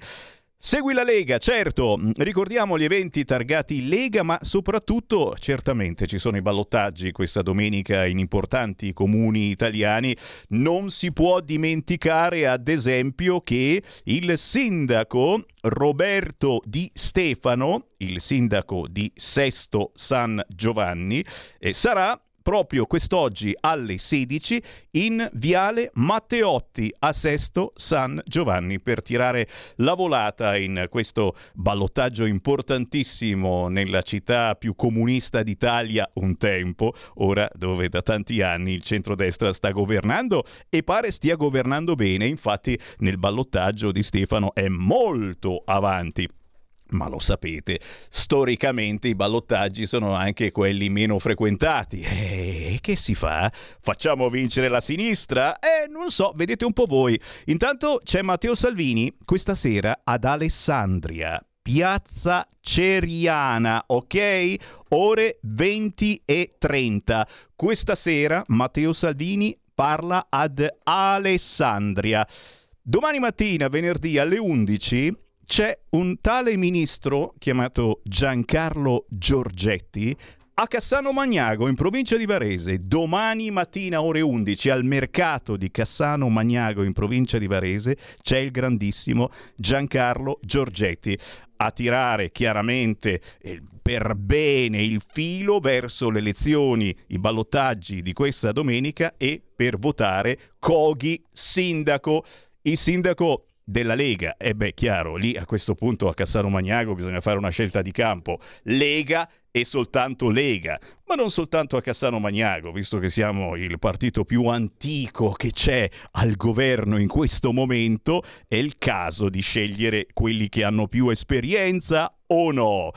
Segui la Lega, certo, ricordiamo gli eventi targati Lega, ma soprattutto certamente ci sono i ballottaggi questa domenica in importanti comuni italiani. Non si può dimenticare ad esempio che il sindaco Roberto Di Stefano, il sindaco di Sesto San Giovanni, eh, sarà proprio quest'oggi alle 16 in Viale Matteotti a Sesto San Giovanni per tirare la volata in questo ballottaggio importantissimo nella città più comunista d'Italia un tempo, ora dove da tanti anni il centrodestra sta governando e pare stia governando bene, infatti nel ballottaggio di Stefano è molto avanti. Ma lo sapete, storicamente i ballottaggi sono anche quelli meno frequentati. E che si fa? Facciamo vincere la sinistra? Eh, non so, vedete un po' voi. Intanto c'è Matteo Salvini questa sera ad Alessandria. Piazza Ceriana, ok? Ore 20 e 30. Questa sera Matteo Salvini parla ad Alessandria. Domani mattina, venerdì alle 11, c'è un tale ministro chiamato Giancarlo Giorgetti a Cassano Magnago in provincia di Varese domani mattina ore 11 al mercato di Cassano Magnago in provincia di Varese c'è il grandissimo Giancarlo Giorgetti a tirare chiaramente eh, per bene il filo verso le elezioni, i ballottaggi di questa domenica e per votare Coghi sindaco. Il sindaco della Lega. E beh, chiaro, lì a questo punto a Cassano Magnago bisogna fare una scelta di campo. Lega e soltanto Lega, ma non soltanto a Cassano Magnago, visto che siamo il partito più antico che c'è al governo in questo momento, è il caso di scegliere quelli che hanno più esperienza o no.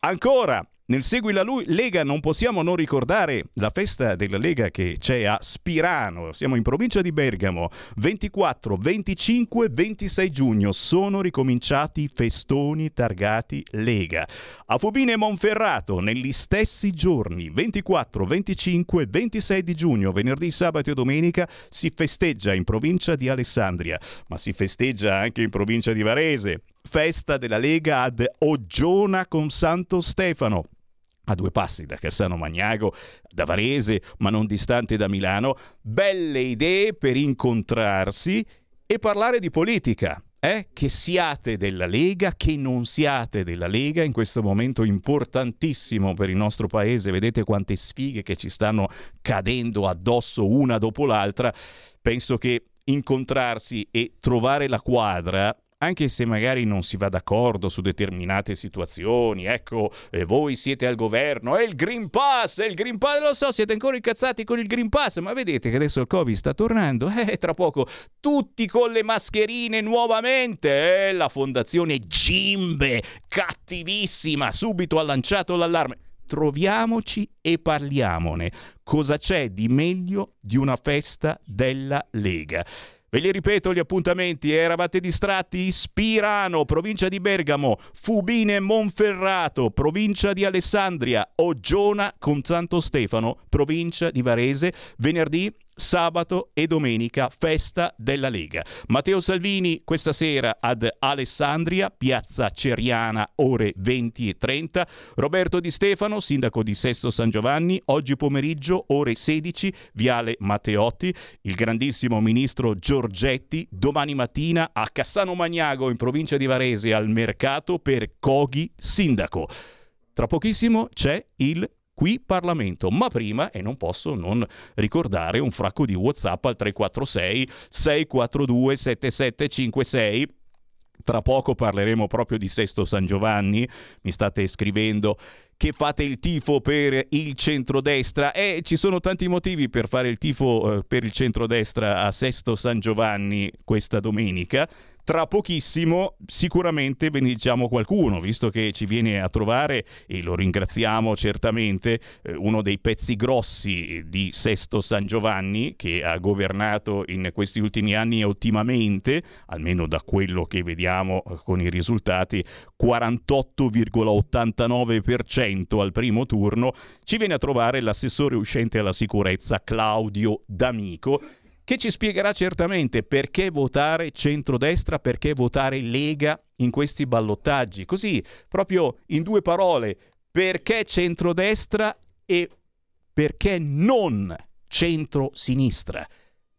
Ancora, Nel Segui la Lu- Lega non possiamo non ricordare la festa della Lega che c'è a Spirano, siamo in provincia di Bergamo, 24, 25, 26 giugno sono ricominciati i festoni targati Lega. A Fubine e Monferrato negli stessi giorni, 24, 25, 26 di giugno, venerdì, sabato e domenica, si festeggia in provincia di Alessandria, ma si festeggia anche in provincia di Varese. Festa della Lega ad Oggiona con Santo Stefano a due passi da Cassano Magnago, da Varese, ma non distante da Milano, belle idee per incontrarsi e parlare di politica. Eh? Che siate della Lega, che non siate della Lega, in questo momento importantissimo per il nostro paese, vedete quante sfighe che ci stanno cadendo addosso una dopo l'altra, penso che incontrarsi e trovare la quadra anche se magari non si va d'accordo su determinate situazioni, ecco, eh, voi siete al governo, è il Green Pass, è il Green Pass, lo so, siete ancora incazzati con il Green Pass, ma vedete che adesso il Covid sta tornando, eh, tra poco tutti con le mascherine nuovamente, eh, la fondazione Gimbe, cattivissima, subito ha lanciato l'allarme. Troviamoci e parliamone. Cosa c'è di meglio di una festa della Lega? Ve li ripeto gli appuntamenti, eravate distratti? Spirano, provincia di Bergamo, Fubine Monferrato, provincia di Alessandria, Oggiona con Santo Stefano, provincia di Varese, venerdì sabato e domenica, festa della Lega. Matteo Salvini questa sera ad Alessandria, piazza Ceriana, ore 20 e 30. Roberto Di Stefano, sindaco di Sesto San Giovanni, oggi pomeriggio, ore 16, viale Matteotti. Il grandissimo ministro Giorgetti, domani mattina a Cassano Magnago, in provincia di Varese, al mercato per Coghi Sindaco. Tra pochissimo c'è il qui Parlamento. Ma prima, e non posso non ricordare un fracco di WhatsApp al 346 642 7756 tra poco parleremo proprio di Sesto San Giovanni. Mi state scrivendo che fate il tifo per il centrodestra e ci sono tanti motivi per fare il tifo eh, per il centrodestra a Sesto San Giovanni questa domenica. Tra pochissimo sicuramente ve ne diciamo qualcuno, visto che ci viene a trovare, e lo ringraziamo certamente, eh, uno dei pezzi grossi di Sesto San Giovanni, che ha governato in questi ultimi anni ottimamente, almeno da quello che vediamo eh, con i risultati, 48,89% al primo turno, ci viene a trovare l'assessore uscente alla sicurezza Claudio D'Amico, che ci spiegherà certamente perché votare centrodestra, perché votare Lega in questi ballottaggi. Così, proprio in due parole, perché centrodestra e perché non centro-sinistra.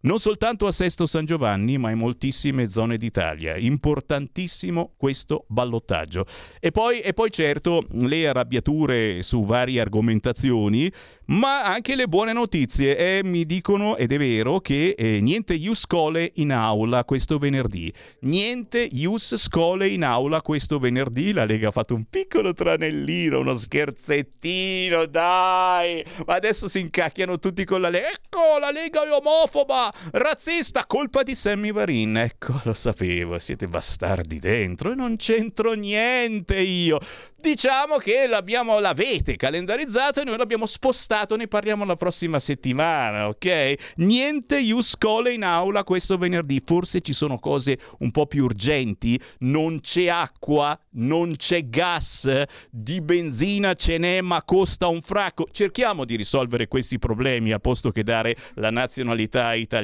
Non soltanto a Sesto San Giovanni, ma in moltissime zone d'Italia. Importantissimo questo ballottaggio. E poi, e poi certo le arrabbiature su varie argomentazioni, ma anche le buone notizie. E mi dicono, ed è vero, che eh, niente Ius Scole in aula questo venerdì. Niente Ius Scole in aula questo venerdì. La Lega ha fatto un piccolo tranellino, uno scherzettino, dai! Ma adesso si incacchiano tutti con la Lega. Ecco, la Lega è omofoba! Razzista, colpa di Sammy Varin. Ecco, lo sapevo, siete bastardi dentro e non c'entro niente io. Diciamo che l'abbiamo, l'avete calendarizzato e noi l'abbiamo spostato, ne parliamo la prossima settimana, ok? Niente Ius Cole in aula questo venerdì, forse ci sono cose un po' più urgenti, non c'è acqua, non c'è gas, di benzina ce n'è ma costa un fracco. Cerchiamo di risolvere questi problemi a posto che dare la nazionalità italiana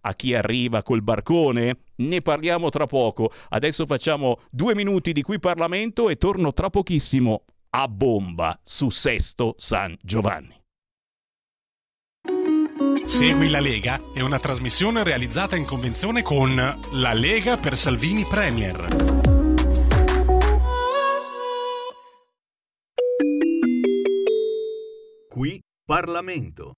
a chi arriva col barcone. Ne parliamo tra poco. Adesso facciamo due minuti di qui Parlamento e torno tra pochissimo a bomba su Sesto San Giovanni. Segui la Lega è una trasmissione realizzata in convenzione con La Lega per Salvini Premier. Qui Parlamento.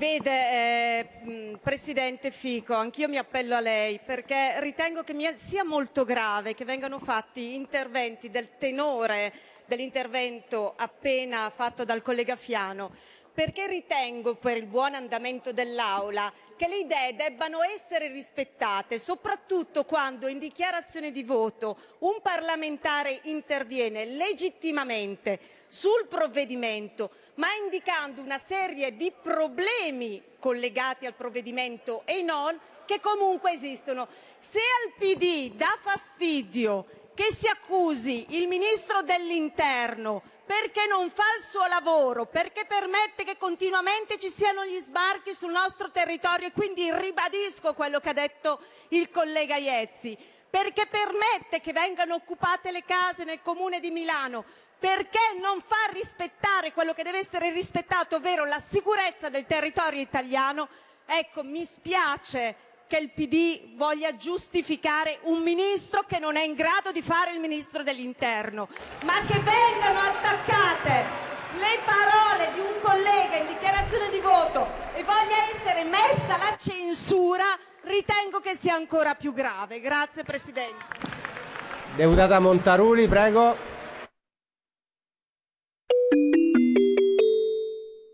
Vede, eh, Presidente Fico, anch'io mi appello a lei perché ritengo che sia molto grave che vengano fatti interventi del tenore dell'intervento appena fatto dal collega Fiano, perché ritengo, per il buon andamento dell'Aula, che le idee debbano essere rispettate, soprattutto quando in dichiarazione di voto un parlamentare interviene legittimamente sul provvedimento, ma indicando una serie di problemi collegati al provvedimento e non, che comunque esistono. Se al PD dà fastidio che si accusi il ministro dell'interno perché non fa il suo lavoro, perché permette che continuamente ci siano gli sbarchi sul nostro territorio e quindi ribadisco quello che ha detto il collega Iezzi, perché permette che vengano occupate le case nel comune di Milano, perché non fa rispettare quello che deve essere rispettato, ovvero la sicurezza del territorio italiano, ecco, mi spiace che il PD voglia giustificare un ministro che non è in grado di fare il ministro dell'interno, ma che vengano attaccate le parole di un collega in dichiarazione di voto e voglia essere messa la censura, ritengo che sia ancora più grave. Grazie Presidente. Deputata Montaruli, prego.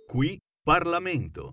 Qui Parlamento.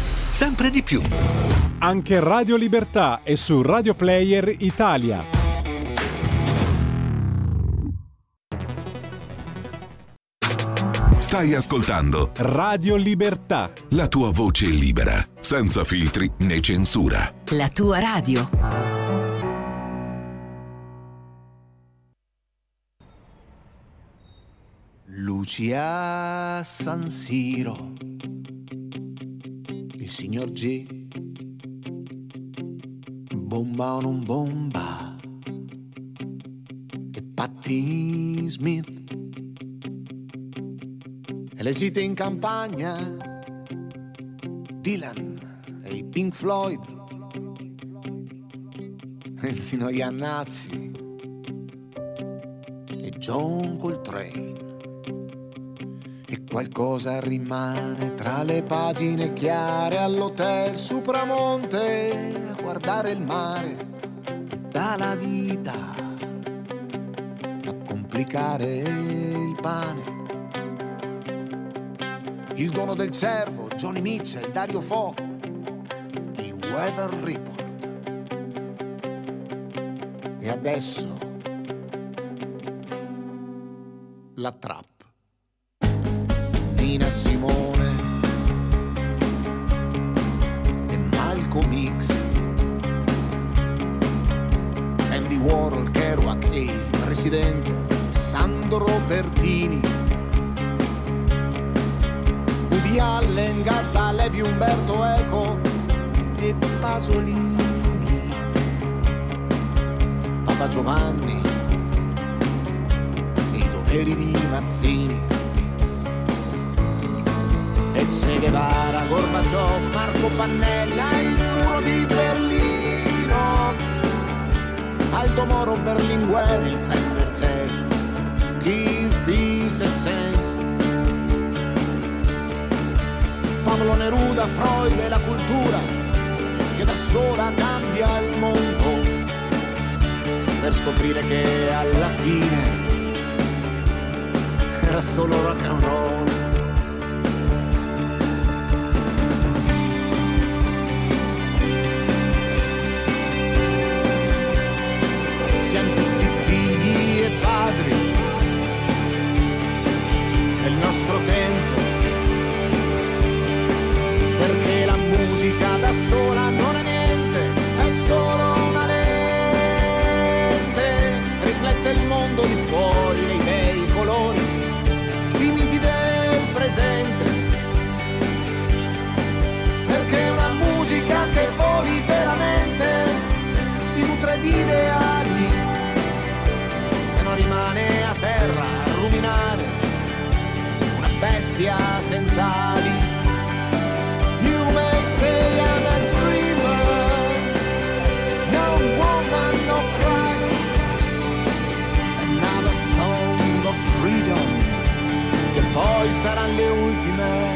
sempre di più. Anche Radio Libertà è su Radio Player Italia. Stai ascoltando Radio Libertà. la tua voce libera, senza filtri né censura. La tua radio. Lucia San Siro, il signor G, bomba o non bomba, e Patti Smith, e le gite in campagna, Dylan e i Pink Floyd, e il Sino Iannazzi, e John Coltrane qualcosa rimane tra le pagine chiare all'hotel Supramonte a guardare il mare dà la vita a complicare il pane. Il dono del cervo, Johnny Mitchell, Dario Fo, i Weather Report. E adesso la trappa. Nina Simone. E Malcolm X Andy Warhol, Kerouac e il presidente Sandro Pertini Woody Allen, Garda, Levi, Umberto Eco e Pasolini. Papa Giovanni. I doveri di Mazzini e Che Guevara, Gorbaciov, Marco Pannella, il muro di Berlino, Aldo Moro, Berlinguer, il Fender Jazz, Give Peace and Sense, Pablo Neruda, Freud e la cultura, che da sola cambia il mondo, per scoprire che alla fine era solo rock and roll. Nostro tempo, perché la musica da sola non è poi saranno le ultime,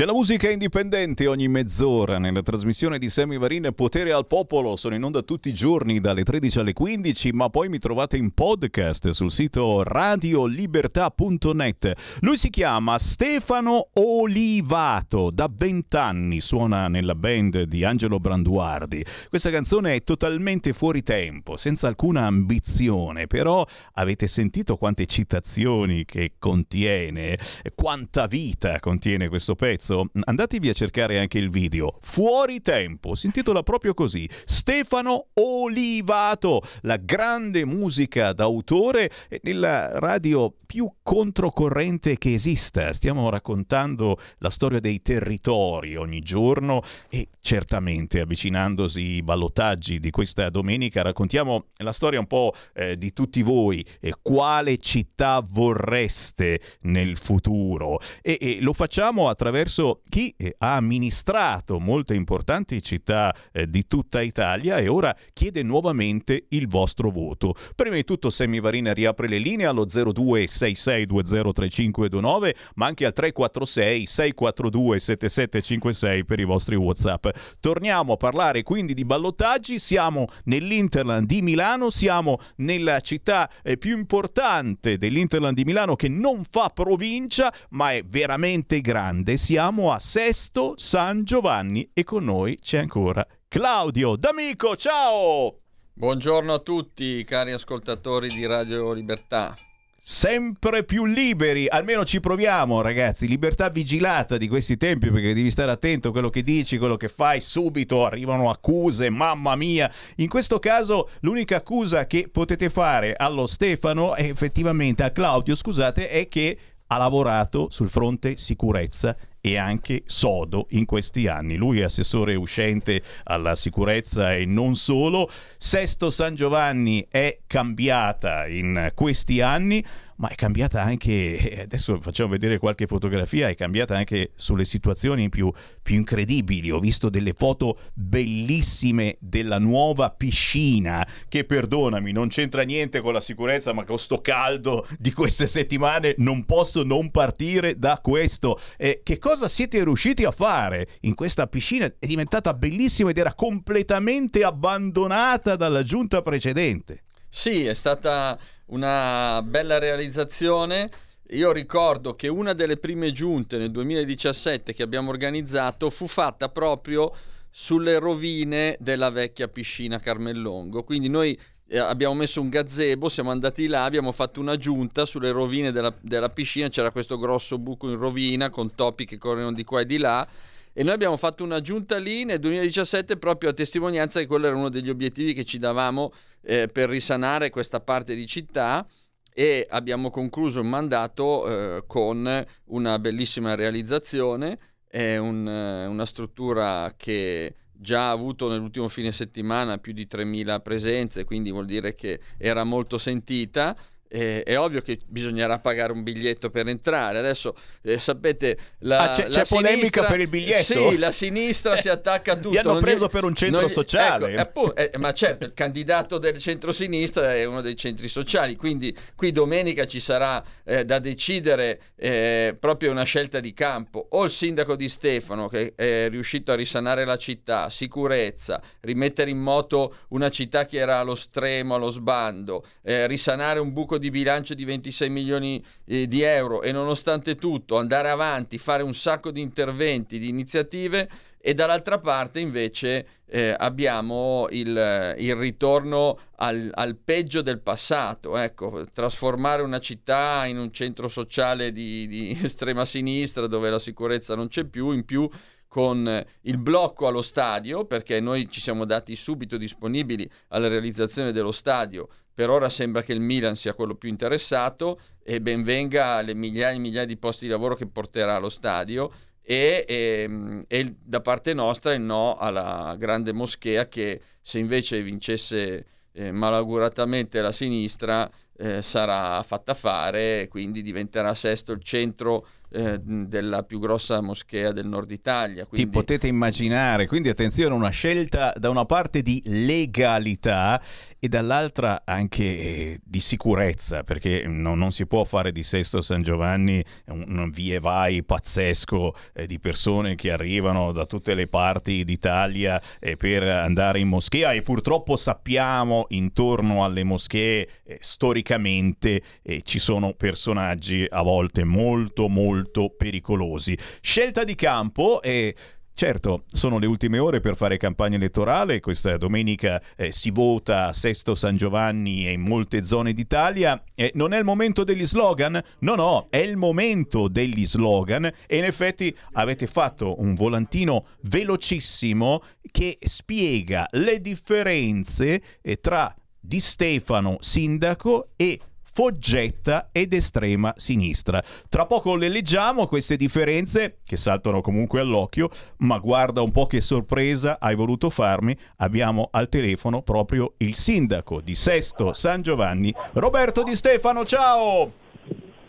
C'è la musica indipendente ogni mezz'ora nella trasmissione di Sammy Varin Potere al Popolo. Sono in onda tutti i giorni dalle 13 alle 15, ma poi mi trovate in podcast sul sito radiolibertà.net. Lui si chiama Stefano Olivato, da 20 anni suona nella band di Angelo Branduardi. Questa canzone è totalmente fuori tempo, senza alcuna ambizione, però avete sentito quante citazioni che contiene, quanta vita contiene questo pezzo? Andatevi a cercare anche il video. Fuori tempo, si intitola proprio così. Stefano Olivato, la grande musica d'autore nella radio più controcorrente che esista. Stiamo raccontando la storia dei territori ogni giorno e certamente avvicinandosi i ballottaggi di questa domenica raccontiamo la storia un po' eh, di tutti voi. Eh, quale città vorreste nel futuro? E, e lo facciamo attraverso chi eh, ha amministrato molte importanti città eh, di tutta Italia e ora chiede nuovamente il vostro voto. Prima di tutto Sammy Varina riapre le linee allo 0266203529 ma anche al 346 642 7756 per i vostri Whatsapp. Torniamo a parlare quindi di ballottaggi, siamo nell'Interland di Milano, siamo nella città eh, più importante dell'Interland di Milano che non fa provincia ma è veramente grande. Siamo a Sesto San Giovanni e con noi c'è ancora Claudio D'Amico. Ciao! Buongiorno a tutti cari ascoltatori di Radio Libertà. Sempre più liberi, almeno ci proviamo ragazzi, libertà vigilata di questi tempi perché devi stare attento a quello che dici, quello che fai, subito arrivano accuse, mamma mia. In questo caso l'unica accusa che potete fare allo Stefano, e effettivamente a Claudio scusate, è che ha lavorato sul fronte sicurezza e anche sodo in questi anni. Lui è assessore uscente alla sicurezza e non solo. Sesto San Giovanni è cambiata in questi anni, ma è cambiata anche, adesso facciamo vedere qualche fotografia, è cambiata anche sulle situazioni più, più incredibili. Ho visto delle foto bellissime della nuova piscina, che perdonami, non c'entra niente con la sicurezza, ma con sto caldo di queste settimane non posso non partire da questo. Eh, che cosa siete riusciti a fare in questa piscina? È diventata bellissima ed era completamente abbandonata dalla giunta precedente. Sì, è stata una bella realizzazione. Io ricordo che una delle prime giunte nel 2017 che abbiamo organizzato fu fatta proprio sulle rovine della vecchia piscina Carmellongo. Quindi noi eh, abbiamo messo un gazebo, siamo andati là, abbiamo fatto una giunta sulle rovine della, della piscina, c'era questo grosso buco in rovina con topi che corrono di qua e di là e noi abbiamo fatto una giunta lì nel 2017 proprio a testimonianza che quello era uno degli obiettivi che ci davamo eh, per risanare questa parte di città. E abbiamo concluso il mandato eh, con una bellissima realizzazione, è un, eh, una struttura che già ha avuto nell'ultimo fine settimana più di 3.000 presenze, quindi vuol dire che era molto sentita eh, è ovvio che bisognerà pagare un biglietto per entrare. Adesso eh, sapete, la, ah, c'è, la c'è sinistra, polemica per il biglietto? Sì, la sinistra si attacca a tutto. Li hanno non preso gli- per un centro gli- sociale. ecco, appunto, eh, ma certo, il candidato del centro-sinistra è uno dei centri sociali, quindi qui domenica ci sarà eh, da decidere eh, proprio una scelta di campo. O il sindaco di Stefano che è riuscito a risanare la città, sicurezza, rimettere in moto una città che era allo stremo, allo sbando, eh, risanare un buco di bilancio di 26 milioni eh, di euro e nonostante tutto andare avanti, fare un sacco di interventi, di iniziative e dall'altra parte invece eh, abbiamo il, il ritorno al, al peggio del passato, ecco, trasformare una città in un centro sociale di, di estrema sinistra dove la sicurezza non c'è più, in più con il blocco allo stadio, perché noi ci siamo dati subito disponibili alla realizzazione dello stadio. Per ora sembra che il Milan sia quello più interessato e ben venga le migliaia e migliaia di posti di lavoro che porterà allo stadio e, e- e da parte nostra il no alla grande moschea che se invece vincesse eh, malauguratamente la sinistra eh, sarà fatta fare quindi diventerà Sesto il centro eh, della più grossa moschea del nord Italia. Ti Quindi, potete immaginare, quindi attenzione, una scelta da una parte di legalità e dall'altra anche eh, di sicurezza, perché no- non si può fare di Sesto San Giovanni un, un vie vai pazzesco eh, di persone che arrivano da tutte le parti d'Italia eh, per andare in moschea e purtroppo sappiamo intorno alle moschee storicamente ci sono personaggi a volte molto molto pericolosi. Scelta di campo e Certo, sono le ultime ore per fare campagna elettorale, questa domenica eh, si vota a Sesto San Giovanni e in molte zone d'Italia. Eh, non è il momento degli slogan? No, no, è il momento degli slogan e in effetti avete fatto un volantino velocissimo che spiega le differenze eh, tra Di Stefano sindaco e Foggetta ed estrema sinistra. Tra poco le leggiamo queste differenze che saltano comunque all'occhio, ma guarda un po' che sorpresa hai voluto farmi. Abbiamo al telefono proprio il sindaco di Sesto San Giovanni, Roberto Di Stefano. Ciao!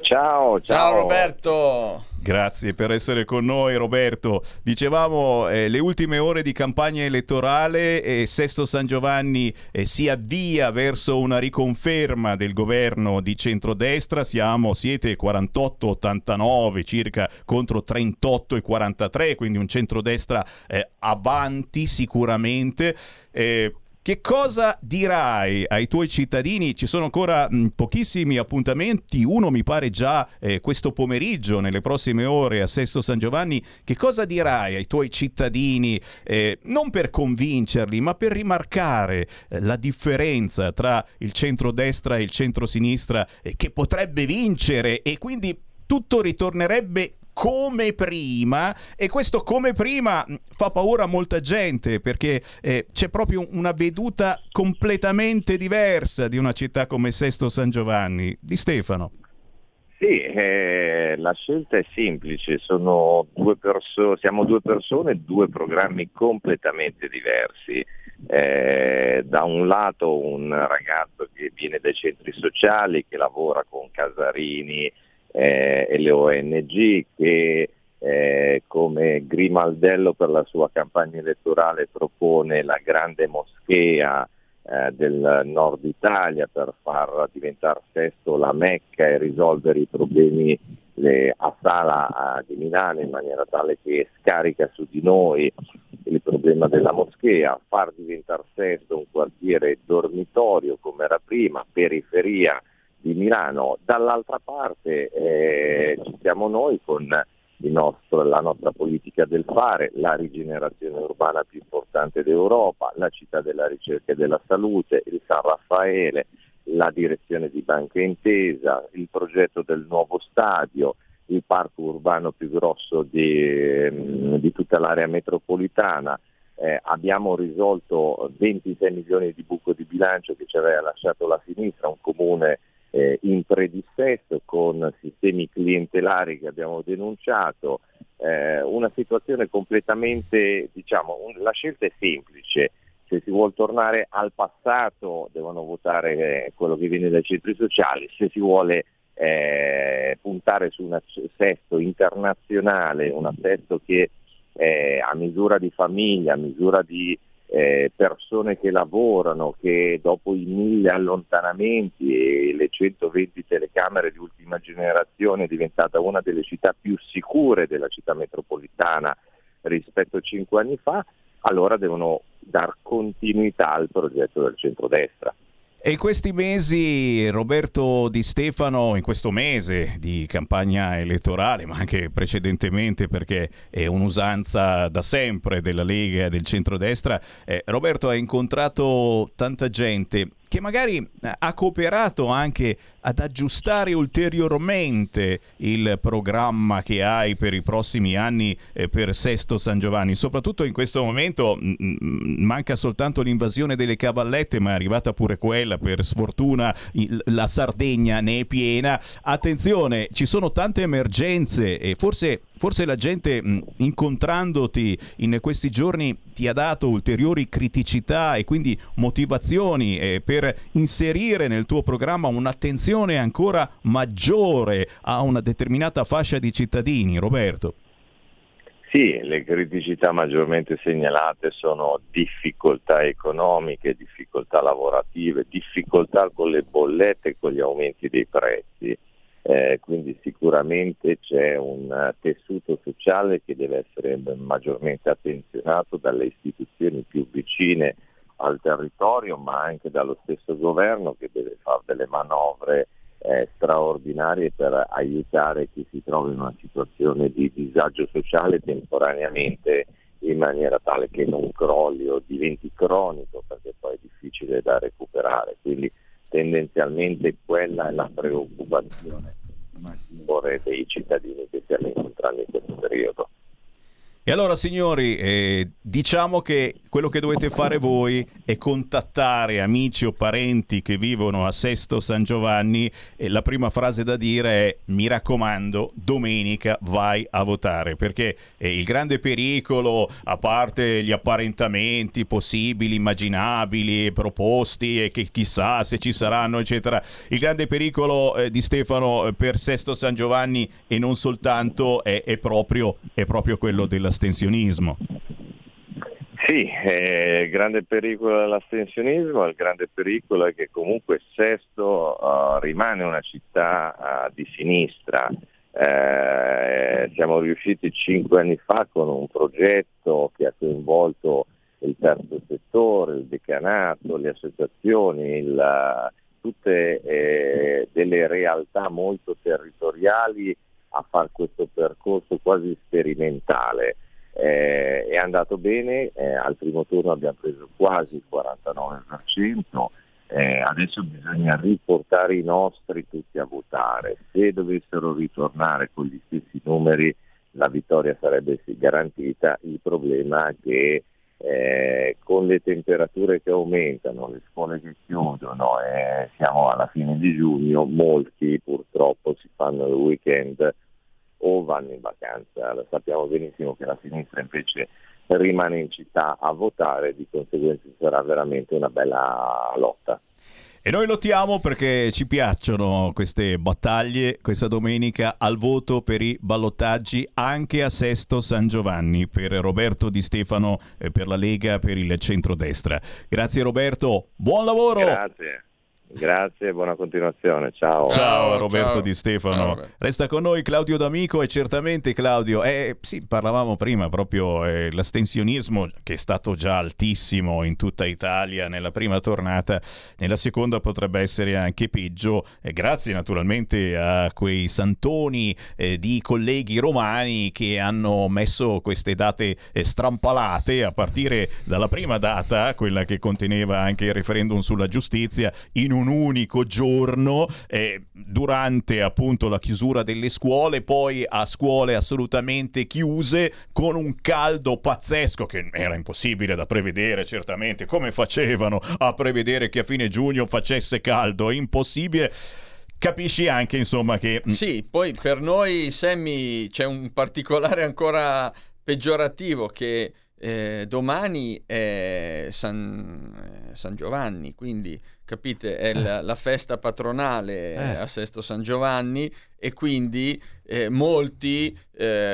Ciao, ciao. Ciao Roberto! Grazie per essere con noi Roberto. Dicevamo eh, le ultime ore di campagna elettorale e Sesto San Giovanni eh, si avvia verso una riconferma del governo di centrodestra. Siamo, siete 48-89 circa contro 38-43, quindi un centrodestra eh, avanti sicuramente. Eh, che cosa dirai ai tuoi cittadini? Ci sono ancora mh, pochissimi appuntamenti, uno mi pare già eh, questo pomeriggio, nelle prossime ore a Sesto San Giovanni. Che cosa dirai ai tuoi cittadini, eh, non per convincerli, ma per rimarcare eh, la differenza tra il centrodestra e il centrosinistra eh, che potrebbe vincere e quindi tutto ritornerebbe come prima e questo come prima mh, fa paura a molta gente perché eh, c'è proprio una veduta completamente diversa di una città come Sesto San Giovanni. Di Stefano. Sì, eh, la scelta è semplice, due perso- siamo due persone, due programmi completamente diversi. Eh, da un lato un ragazzo che viene dai centri sociali, che lavora con Casarini eh, e le ONG, che eh, come Grimaldello per la sua campagna elettorale propone la grande moschea eh, del nord Italia per far diventare Sesto la Mecca e risolvere i problemi le- a Sala eh, di Milano in maniera tale che scarica su di noi il problema della moschea, far diventare Sesto un quartiere dormitorio come era prima, periferia di Milano. Dall'altra parte eh, ci siamo noi con nostro- la nostra politica del fare, la rigenerazione urbana più importante d'Europa, la città della ricerca e della salute, il San Raffaele, la direzione di Banca Intesa, il progetto del nuovo stadio, il parco urbano più grosso di, ehm, di tutta l'area metropolitana. Eh, abbiamo risolto 26 milioni di buco di bilancio che ci aveva lasciato la sinistra, un comune eh, in predissesto con sistemi clientelari che abbiamo denunciato, eh, una situazione completamente, diciamo, un- la scelta è semplice, se si vuole tornare al passato devono votare eh, quello che viene dai centri sociali, se si vuole eh, puntare su un assesto internazionale, un assesto che eh, a misura di famiglia, a misura di eh, persone che lavorano, che dopo i mille allontanamenti e le 120 telecamere di ultima generazione è diventata una delle città più sicure della città metropolitana rispetto a cinque anni fa, allora devono dar continuità al progetto del centrodestra. E in questi mesi Roberto Di Stefano, in questo mese di campagna elettorale, ma anche precedentemente perché è un'usanza da sempre della Lega e del centrodestra, eh, Roberto ha incontrato tanta gente che magari eh, ha cooperato anche ad aggiustare ulteriormente il programma che hai per i prossimi anni eh, per Sesto San Giovanni. Soprattutto in questo momento mm, mm, manca soltanto l'invasione delle cavallette, ma è arrivata pure quella, per sfortuna la Sardegna ne è piena. Attenzione, ci sono tante emergenze e forse forse la gente incontrandoti in questi giorni ti ha dato ulteriori criticità e quindi motivazioni eh, per inserire nel tuo programma un'attenzione ancora maggiore a una determinata fascia di cittadini, Roberto. Sì, le criticità maggiormente segnalate sono difficoltà economiche, difficoltà lavorative, difficoltà con le bollette e con gli aumenti dei prezzi. Eh, quindi sicuramente c'è un tessuto sociale che deve essere maggiormente attenzionato dalle istituzioni più vicine al territorio, ma anche dallo stesso governo che deve fare delle manovre eh, straordinarie per aiutare chi si trova in una situazione di disagio sociale temporaneamente in maniera tale che non crolli o diventi cronico perché poi è difficile da recuperare. Quindi tendenzialmente quella è la preoccupazione maggiore dei cittadini che stiamo incontrando in questo periodo. E allora signori, eh, diciamo che quello che dovete fare voi è contattare amici o parenti che vivono a Sesto San Giovanni e la prima frase da dire è mi raccomando, domenica vai a votare, perché eh, il grande pericolo, a parte gli apparentamenti possibili, immaginabili, proposti e che chissà se ci saranno, eccetera, il grande pericolo eh, di Stefano eh, per Sesto San Giovanni e non soltanto è, è, proprio, è proprio quello della dell'astensionismo. Sì, eh, il grande pericolo dell'astensionismo, il grande pericolo è che comunque Sesto uh, rimane una città uh, di sinistra. Eh, siamo riusciti cinque anni fa con un progetto che ha coinvolto il terzo settore, il decanato, le associazioni, il, tutte eh, delle realtà molto territoriali a fare questo percorso quasi sperimentale. Eh, è andato bene, eh, al primo turno abbiamo preso quasi il 49%, eh, adesso bisogna riportare i nostri tutti a votare. Se dovessero ritornare con gli stessi numeri la vittoria sarebbe garantita, il problema è che eh, con le temperature che aumentano, le scuole che chiudono e siamo alla fine di giugno, molti purtroppo si fanno il weekend o vanno in vacanza. Lo sappiamo benissimo che la sinistra invece rimane in città a votare, di conseguenza sarà veramente una bella lotta. E noi lottiamo perché ci piacciono queste battaglie questa domenica al voto per i ballottaggi anche a Sesto San Giovanni per Roberto Di Stefano per la Lega per il centrodestra. Grazie Roberto, buon lavoro! Grazie. Grazie, buona continuazione. Ciao. Ciao, Roberto ciao. Di Stefano. Ciao, Resta con noi Claudio D'Amico e certamente Claudio, eh, sì, parlavamo prima proprio eh, l'astensionismo che è stato già altissimo in tutta Italia nella prima tornata, nella seconda potrebbe essere anche peggio, eh, grazie naturalmente a quei santoni eh, di colleghi romani che hanno messo queste date eh, strampalate a partire dalla prima data, quella che conteneva anche il referendum sulla giustizia, in un un unico giorno eh, durante appunto la chiusura delle scuole, poi a scuole assolutamente chiuse con un caldo pazzesco che era impossibile da prevedere certamente. Come facevano a prevedere che a fine giugno facesse caldo? Impossibile capisci anche insomma che... Mm, sì, poi per noi Sammy c'è un particolare ancora peggiorativo che eh, domani è San, eh, San, Giovanni, quindi capite, è la, eh. la festa patronale eh. a Sesto San Giovanni e quindi eh, molti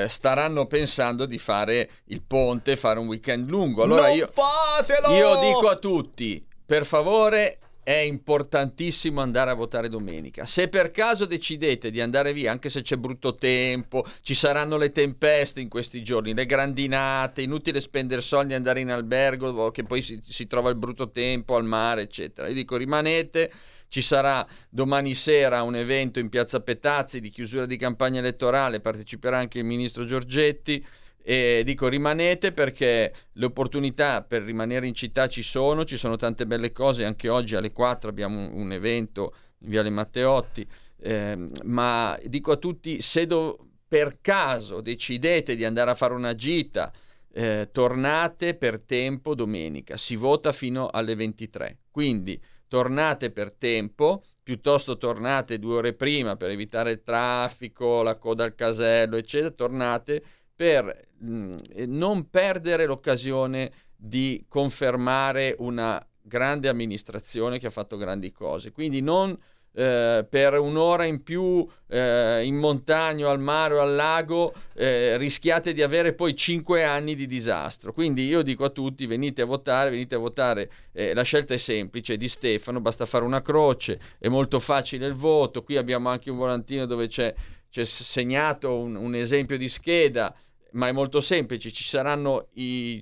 staranno pensando di fare il ponte, fare un weekend lungo. Allora non io, fatelo! io dico a tutti, per favore è importantissimo andare a votare domenica. Se per caso decidete di andare via, anche se c'è brutto tempo, ci saranno le tempeste in questi giorni, le grandinate, inutile spendere soldi e andare in albergo, che poi si, si trova il brutto tempo al mare, eccetera. Io dico rimanete. Ci sarà domani sera un evento in Piazza Petazzi di chiusura di campagna elettorale, parteciperà anche il ministro Giorgetti. E dico rimanete perché le opportunità per rimanere in città ci sono, ci sono tante belle cose, anche oggi alle 4 abbiamo un, evento in Viale Matteotti, eh, ma dico a tutti se do, per caso decidete di andare a fare una gita, eh, tornate per tempo domenica, si vota fino alle 23. Quindi tornate per tempo, piuttosto tornate due ore prima per evitare il traffico, la coda al casello, eccetera, tornate per mh, mm, non perdere l'occasione di confermare una grande amministrazione che ha fatto grandi cose. Quindi non eh, per un'ora in più eh, in montagna, al mare o al lago, eh, rischiate di avere poi cinque anni di disastro. Quindi io dico a tutti: venite a votare, venite a votare. Eh, la scelta è semplice: di Stefano, basta fare una croce, è molto facile il voto. Qui abbiamo anche un volantino dove c'è, c'è segnato un, un esempio di scheda ma è molto semplice, ci saranno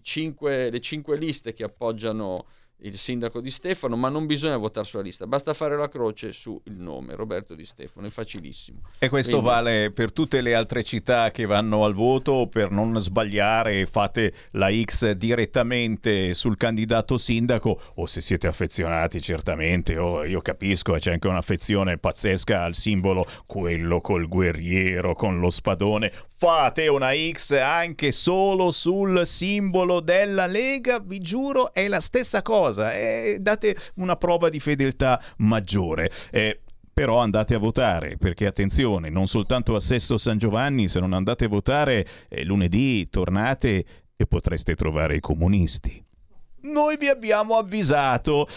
cinque, le cinque liste che appoggiano il sindaco di Stefano, ma non bisogna votare sulla lista, basta fare la croce sul nome Roberto di Stefano, è facilissimo. E questo Quindi... vale per tutte le altre città che vanno al voto, per non sbagliare fate la X direttamente sul candidato sindaco o se siete affezionati certamente, oh, io capisco, c'è anche un'affezione pazzesca al simbolo, quello col guerriero, con lo spadone, fate una X anche solo sul simbolo della Lega, vi giuro è la stessa cosa cosa e date una prova di fedeltà maggiore. Eh, però andate a votare perché attenzione, non soltanto a Sesto San Giovanni, se non andate a votare eh, lunedì tornate e potreste trovare i comunisti. Noi vi abbiamo avvisato.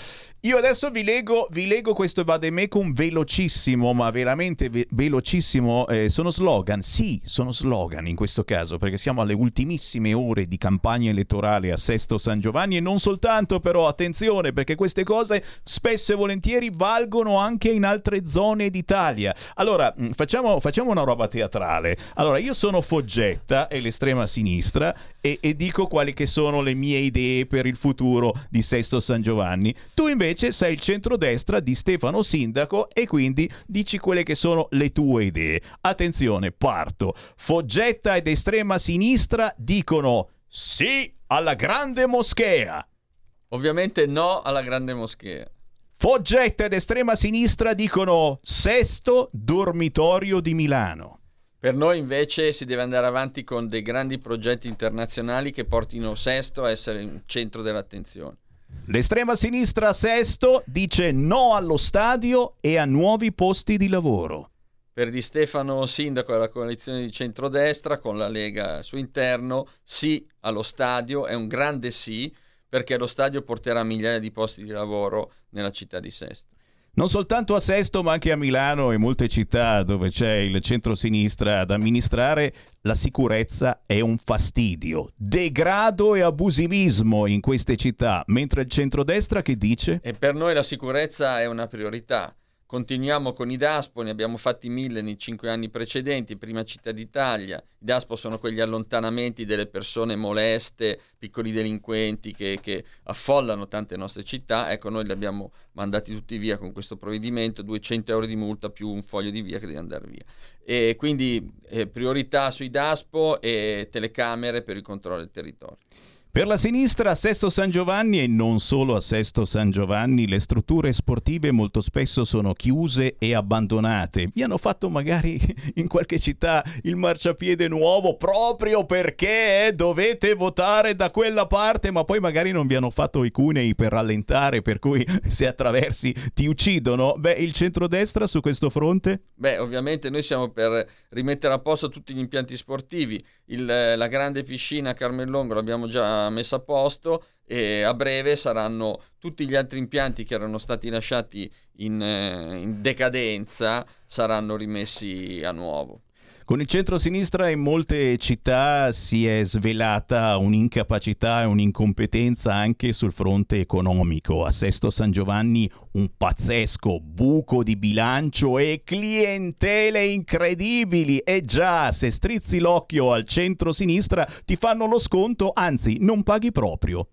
Io adesso vi leggo, vi leggo questo vademecum velocissimo, ma veramente ve- velocissimo. Eh, sono slogan, sì, sono slogan in questo caso, perché siamo alle ultimissime ore di campagna elettorale a Sesto San Giovanni e non soltanto, però attenzione, perché queste cose spesso e volentieri valgono anche in altre zone d'Italia. Allora, mm, facciamo, facciamo una roba teatrale. Allora, io sono Foggetta e l'estrema sinistra e, e dico quali che sono le mie idee per il futuro di Sesto San Giovanni. Tu invece invece sei il centrodestra di Stefano Sindaco e quindi dici quelle che sono le tue idee. Attenzione, parto. Foggetta ed estrema sinistra dicono sì alla grande moschea. Ovviamente no alla grande moschea. Foggetta ed estrema sinistra dicono sesto dormitorio di Milano. Per noi invece si deve andare avanti con dei grandi progetti internazionali che portino Sesto a essere il centro dell'attenzione. L'estrema sinistra Sesto dice no allo stadio e a nuovi posti di lavoro. Per Di Stefano Sindaco della coalizione di centrodestra con la Lega al suo interno, sì allo stadio, è un grande sì perché lo stadio porterà migliaia di posti di lavoro nella città di Sesto non soltanto a Sesto ma anche a Milano e molte città dove c'è il centro-sinistra ad amministrare, la sicurezza è un fastidio, degrado e abusivismo in queste città, mentre il centrodestra che dice? E per noi la sicurezza è una priorità. Continuiamo con i DASPO, ne abbiamo fatti mille nei cinque anni precedenti, prima città d'Italia. I DASPO sono quegli allontanamenti delle persone moleste, piccoli delinquenti che, che, affollano tante nostre città. Ecco, noi li abbiamo mandati tutti via con questo provvedimento, 200 euro di multa più un foglio di via che deve andare via. E quindi eh, priorità sui DASPO e telecamere per il controllo del territorio. Per la sinistra a Sesto San Giovanni e non solo a Sesto San Giovanni le strutture sportive molto spesso sono chiuse e abbandonate. Vi hanno fatto magari in qualche città il marciapiede nuovo proprio perché dovete votare da quella parte, ma poi magari non vi hanno fatto i cunei per rallentare, per cui se attraversi ti uccidono. Beh, il centrodestra su questo fronte? Beh, ovviamente noi siamo per rimettere a posto tutti gli impianti sportivi. Il, la grande piscina Carmellongo l'abbiamo già messa a posto e a breve saranno tutti gli altri impianti che erano stati lasciati in, eh, in decadenza saranno rimessi a nuovo. Con il centro-sinistra in molte città si è svelata un'incapacità e un'incompetenza anche sul fronte economico. A Sesto San Giovanni un pazzesco buco di bilancio e clientele incredibili. E già, se strizzi l'occhio al centro-sinistra ti fanno lo sconto, anzi non paghi proprio.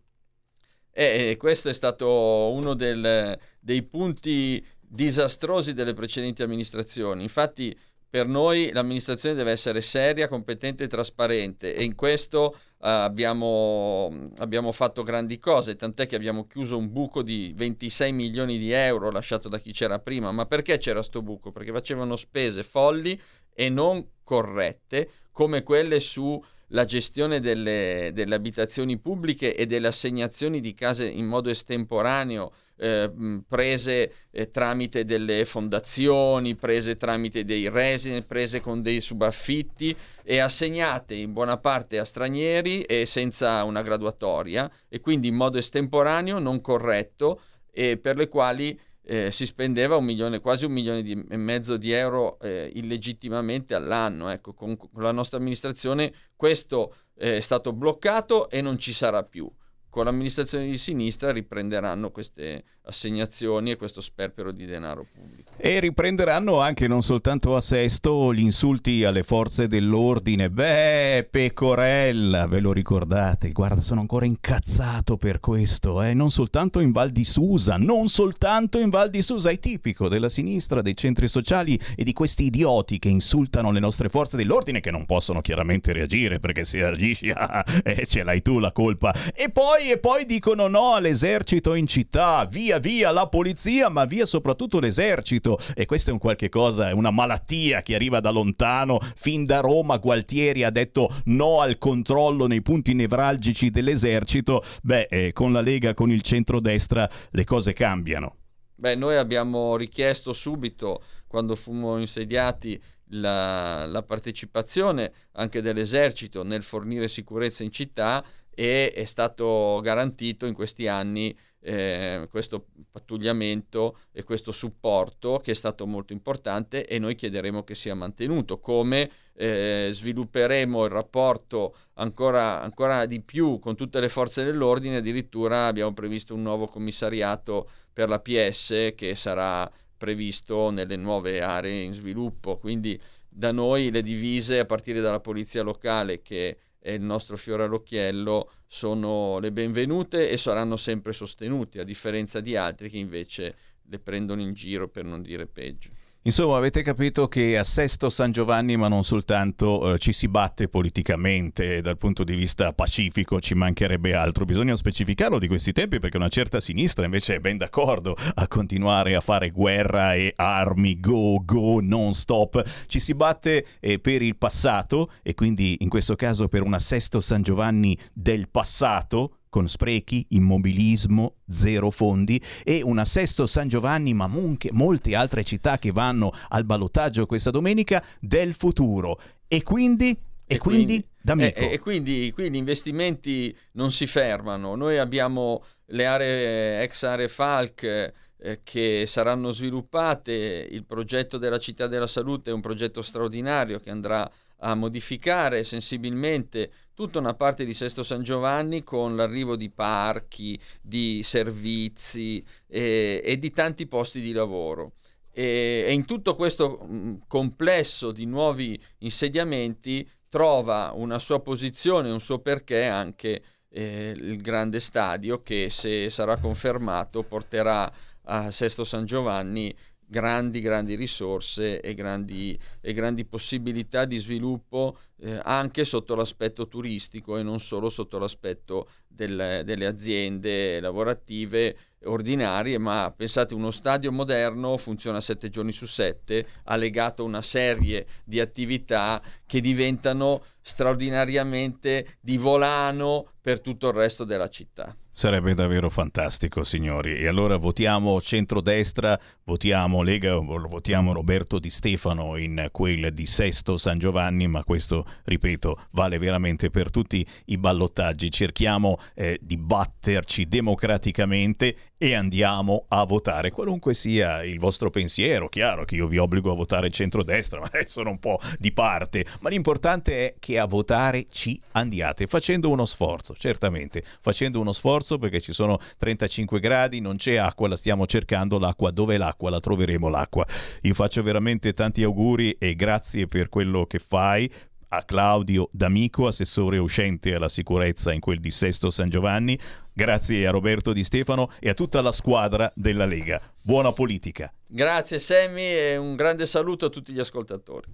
E questo è stato uno del, dei punti disastrosi delle precedenti amministrazioni. Infatti per noi l'amministrazione deve essere seria, competente e trasparente e in questo uh, abbiamo, abbiamo, fatto grandi cose, tant'è che abbiamo chiuso un buco di 26 milioni di euro lasciato da chi c'era prima. Ma perché c'era questo buco? Perché facevano spese folli e non corrette come quelle su la gestione delle, delle abitazioni pubbliche e delle assegnazioni di case in modo estemporaneo eh, prese eh, tramite delle fondazioni, prese tramite dei resident, prese con dei subaffitti e assegnate in buona parte a stranieri e senza una graduatoria e quindi in modo estemporaneo, non corretto e per le quali eh, si spendeva un milione, quasi un milione di, e mezzo di euro eh, illegittimamente all'anno. Ecco, con, con, la nostra amministrazione questo eh, è stato bloccato e non ci sarà più con l'amministrazione di sinistra riprenderanno queste assegnazioni e questo sperpero di denaro pubblico. E riprenderanno anche non soltanto a Sesto gli insulti alle forze dell'ordine. Beh, Pecorella, ve lo ricordate? Guarda, sono ancora incazzato per questo, eh? non soltanto in Val di Susa, non soltanto in Val di Susa, è tipico della sinistra, dei centri sociali e di questi idioti che insultano le nostre forze dell'ordine che non possono chiaramente reagire perché se agisci ah, eh, ce l'hai tu la colpa. E poi e poi dicono no all'esercito in città, via via la polizia, ma via soprattutto l'esercito. E questo è un qualche cosa, è una malattia che arriva da lontano. Fin da Roma Gualtieri ha detto no al controllo nei punti nevralgici dell'esercito. Beh, eh, con la Lega, con il centrodestra, le cose cambiano. Beh, noi abbiamo richiesto subito, quando fummo insediati, la, la partecipazione anche dell'esercito nel fornire sicurezza in città e è stato garantito in questi anni eh, questo pattugliamento e questo supporto che è stato molto importante e noi chiederemo che sia mantenuto, come eh, svilupperemo il rapporto ancora, ancora di più con tutte le forze dell'ordine, addirittura abbiamo previsto un nuovo commissariato per la PS che sarà previsto nelle nuove aree in sviluppo, quindi da noi le divise a partire dalla polizia locale che e il nostro fiore all'occhiello sono le benvenute e saranno sempre sostenuti, a differenza di altri che invece le prendono in giro per non dire peggio. Insomma, avete capito che a Sesto San Giovanni, ma non soltanto, eh, ci si batte politicamente dal punto di vista pacifico, ci mancherebbe altro. Bisogna specificarlo di questi tempi perché una certa sinistra invece è ben d'accordo a continuare a fare guerra e armi, go, go, non stop. Ci si batte eh, per il passato e quindi in questo caso per una Sesto San Giovanni del passato con sprechi, immobilismo, zero fondi e una Sesto San Giovanni, ma anche molte altre città che vanno al ballottaggio questa domenica del futuro. E quindi e, e quindi, quindi e, e quindi, quindi investimenti non si fermano. Noi abbiamo le aree ex aree Falc eh, che saranno sviluppate. Il progetto della città della salute è un progetto straordinario che andrà a modificare sensibilmente tutta una parte di Sesto San Giovanni con l'arrivo di parchi, di servizi e, e di tanti posti di lavoro. E, e in tutto questo mh, complesso di nuovi insediamenti trova una sua posizione, un suo perché anche eh, il grande stadio che se sarà confermato porterà a Sesto San Giovanni grandi, grandi risorse e grandi, e grandi possibilità di sviluppo eh, anche sotto l'aspetto turistico e non solo sotto l'aspetto del, delle aziende lavorative ordinarie, ma pensate uno stadio moderno funziona sette giorni su sette, ha legato una serie di attività che diventano straordinariamente di volano per tutto il resto della città. Sarebbe davvero fantastico, signori. E allora votiamo centrodestra, votiamo Lega, votiamo Roberto Di Stefano in quel di Sesto San Giovanni, ma questo, ripeto, vale veramente per tutti i ballottaggi. Cerchiamo eh, di batterci democraticamente e andiamo a votare, qualunque sia il vostro pensiero. Chiaro che io vi obbligo a votare centrodestra, ma sono un po' di parte. Ma l'importante è che a votare ci andiate, facendo uno sforzo, certamente, facendo uno sforzo perché ci sono 35 gradi, non c'è acqua, la stiamo cercando, l'acqua dove l'acqua? La troveremo l'acqua. Io faccio veramente tanti auguri e grazie per quello che fai a Claudio D'Amico, assessore uscente alla sicurezza in quel di Sesto San Giovanni. Grazie a Roberto Di Stefano e a tutta la squadra della Lega. Buona politica. Grazie Sammy e un grande saluto a tutti gli ascoltatori.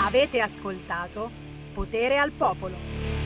Avete ascoltato Potere al Popolo.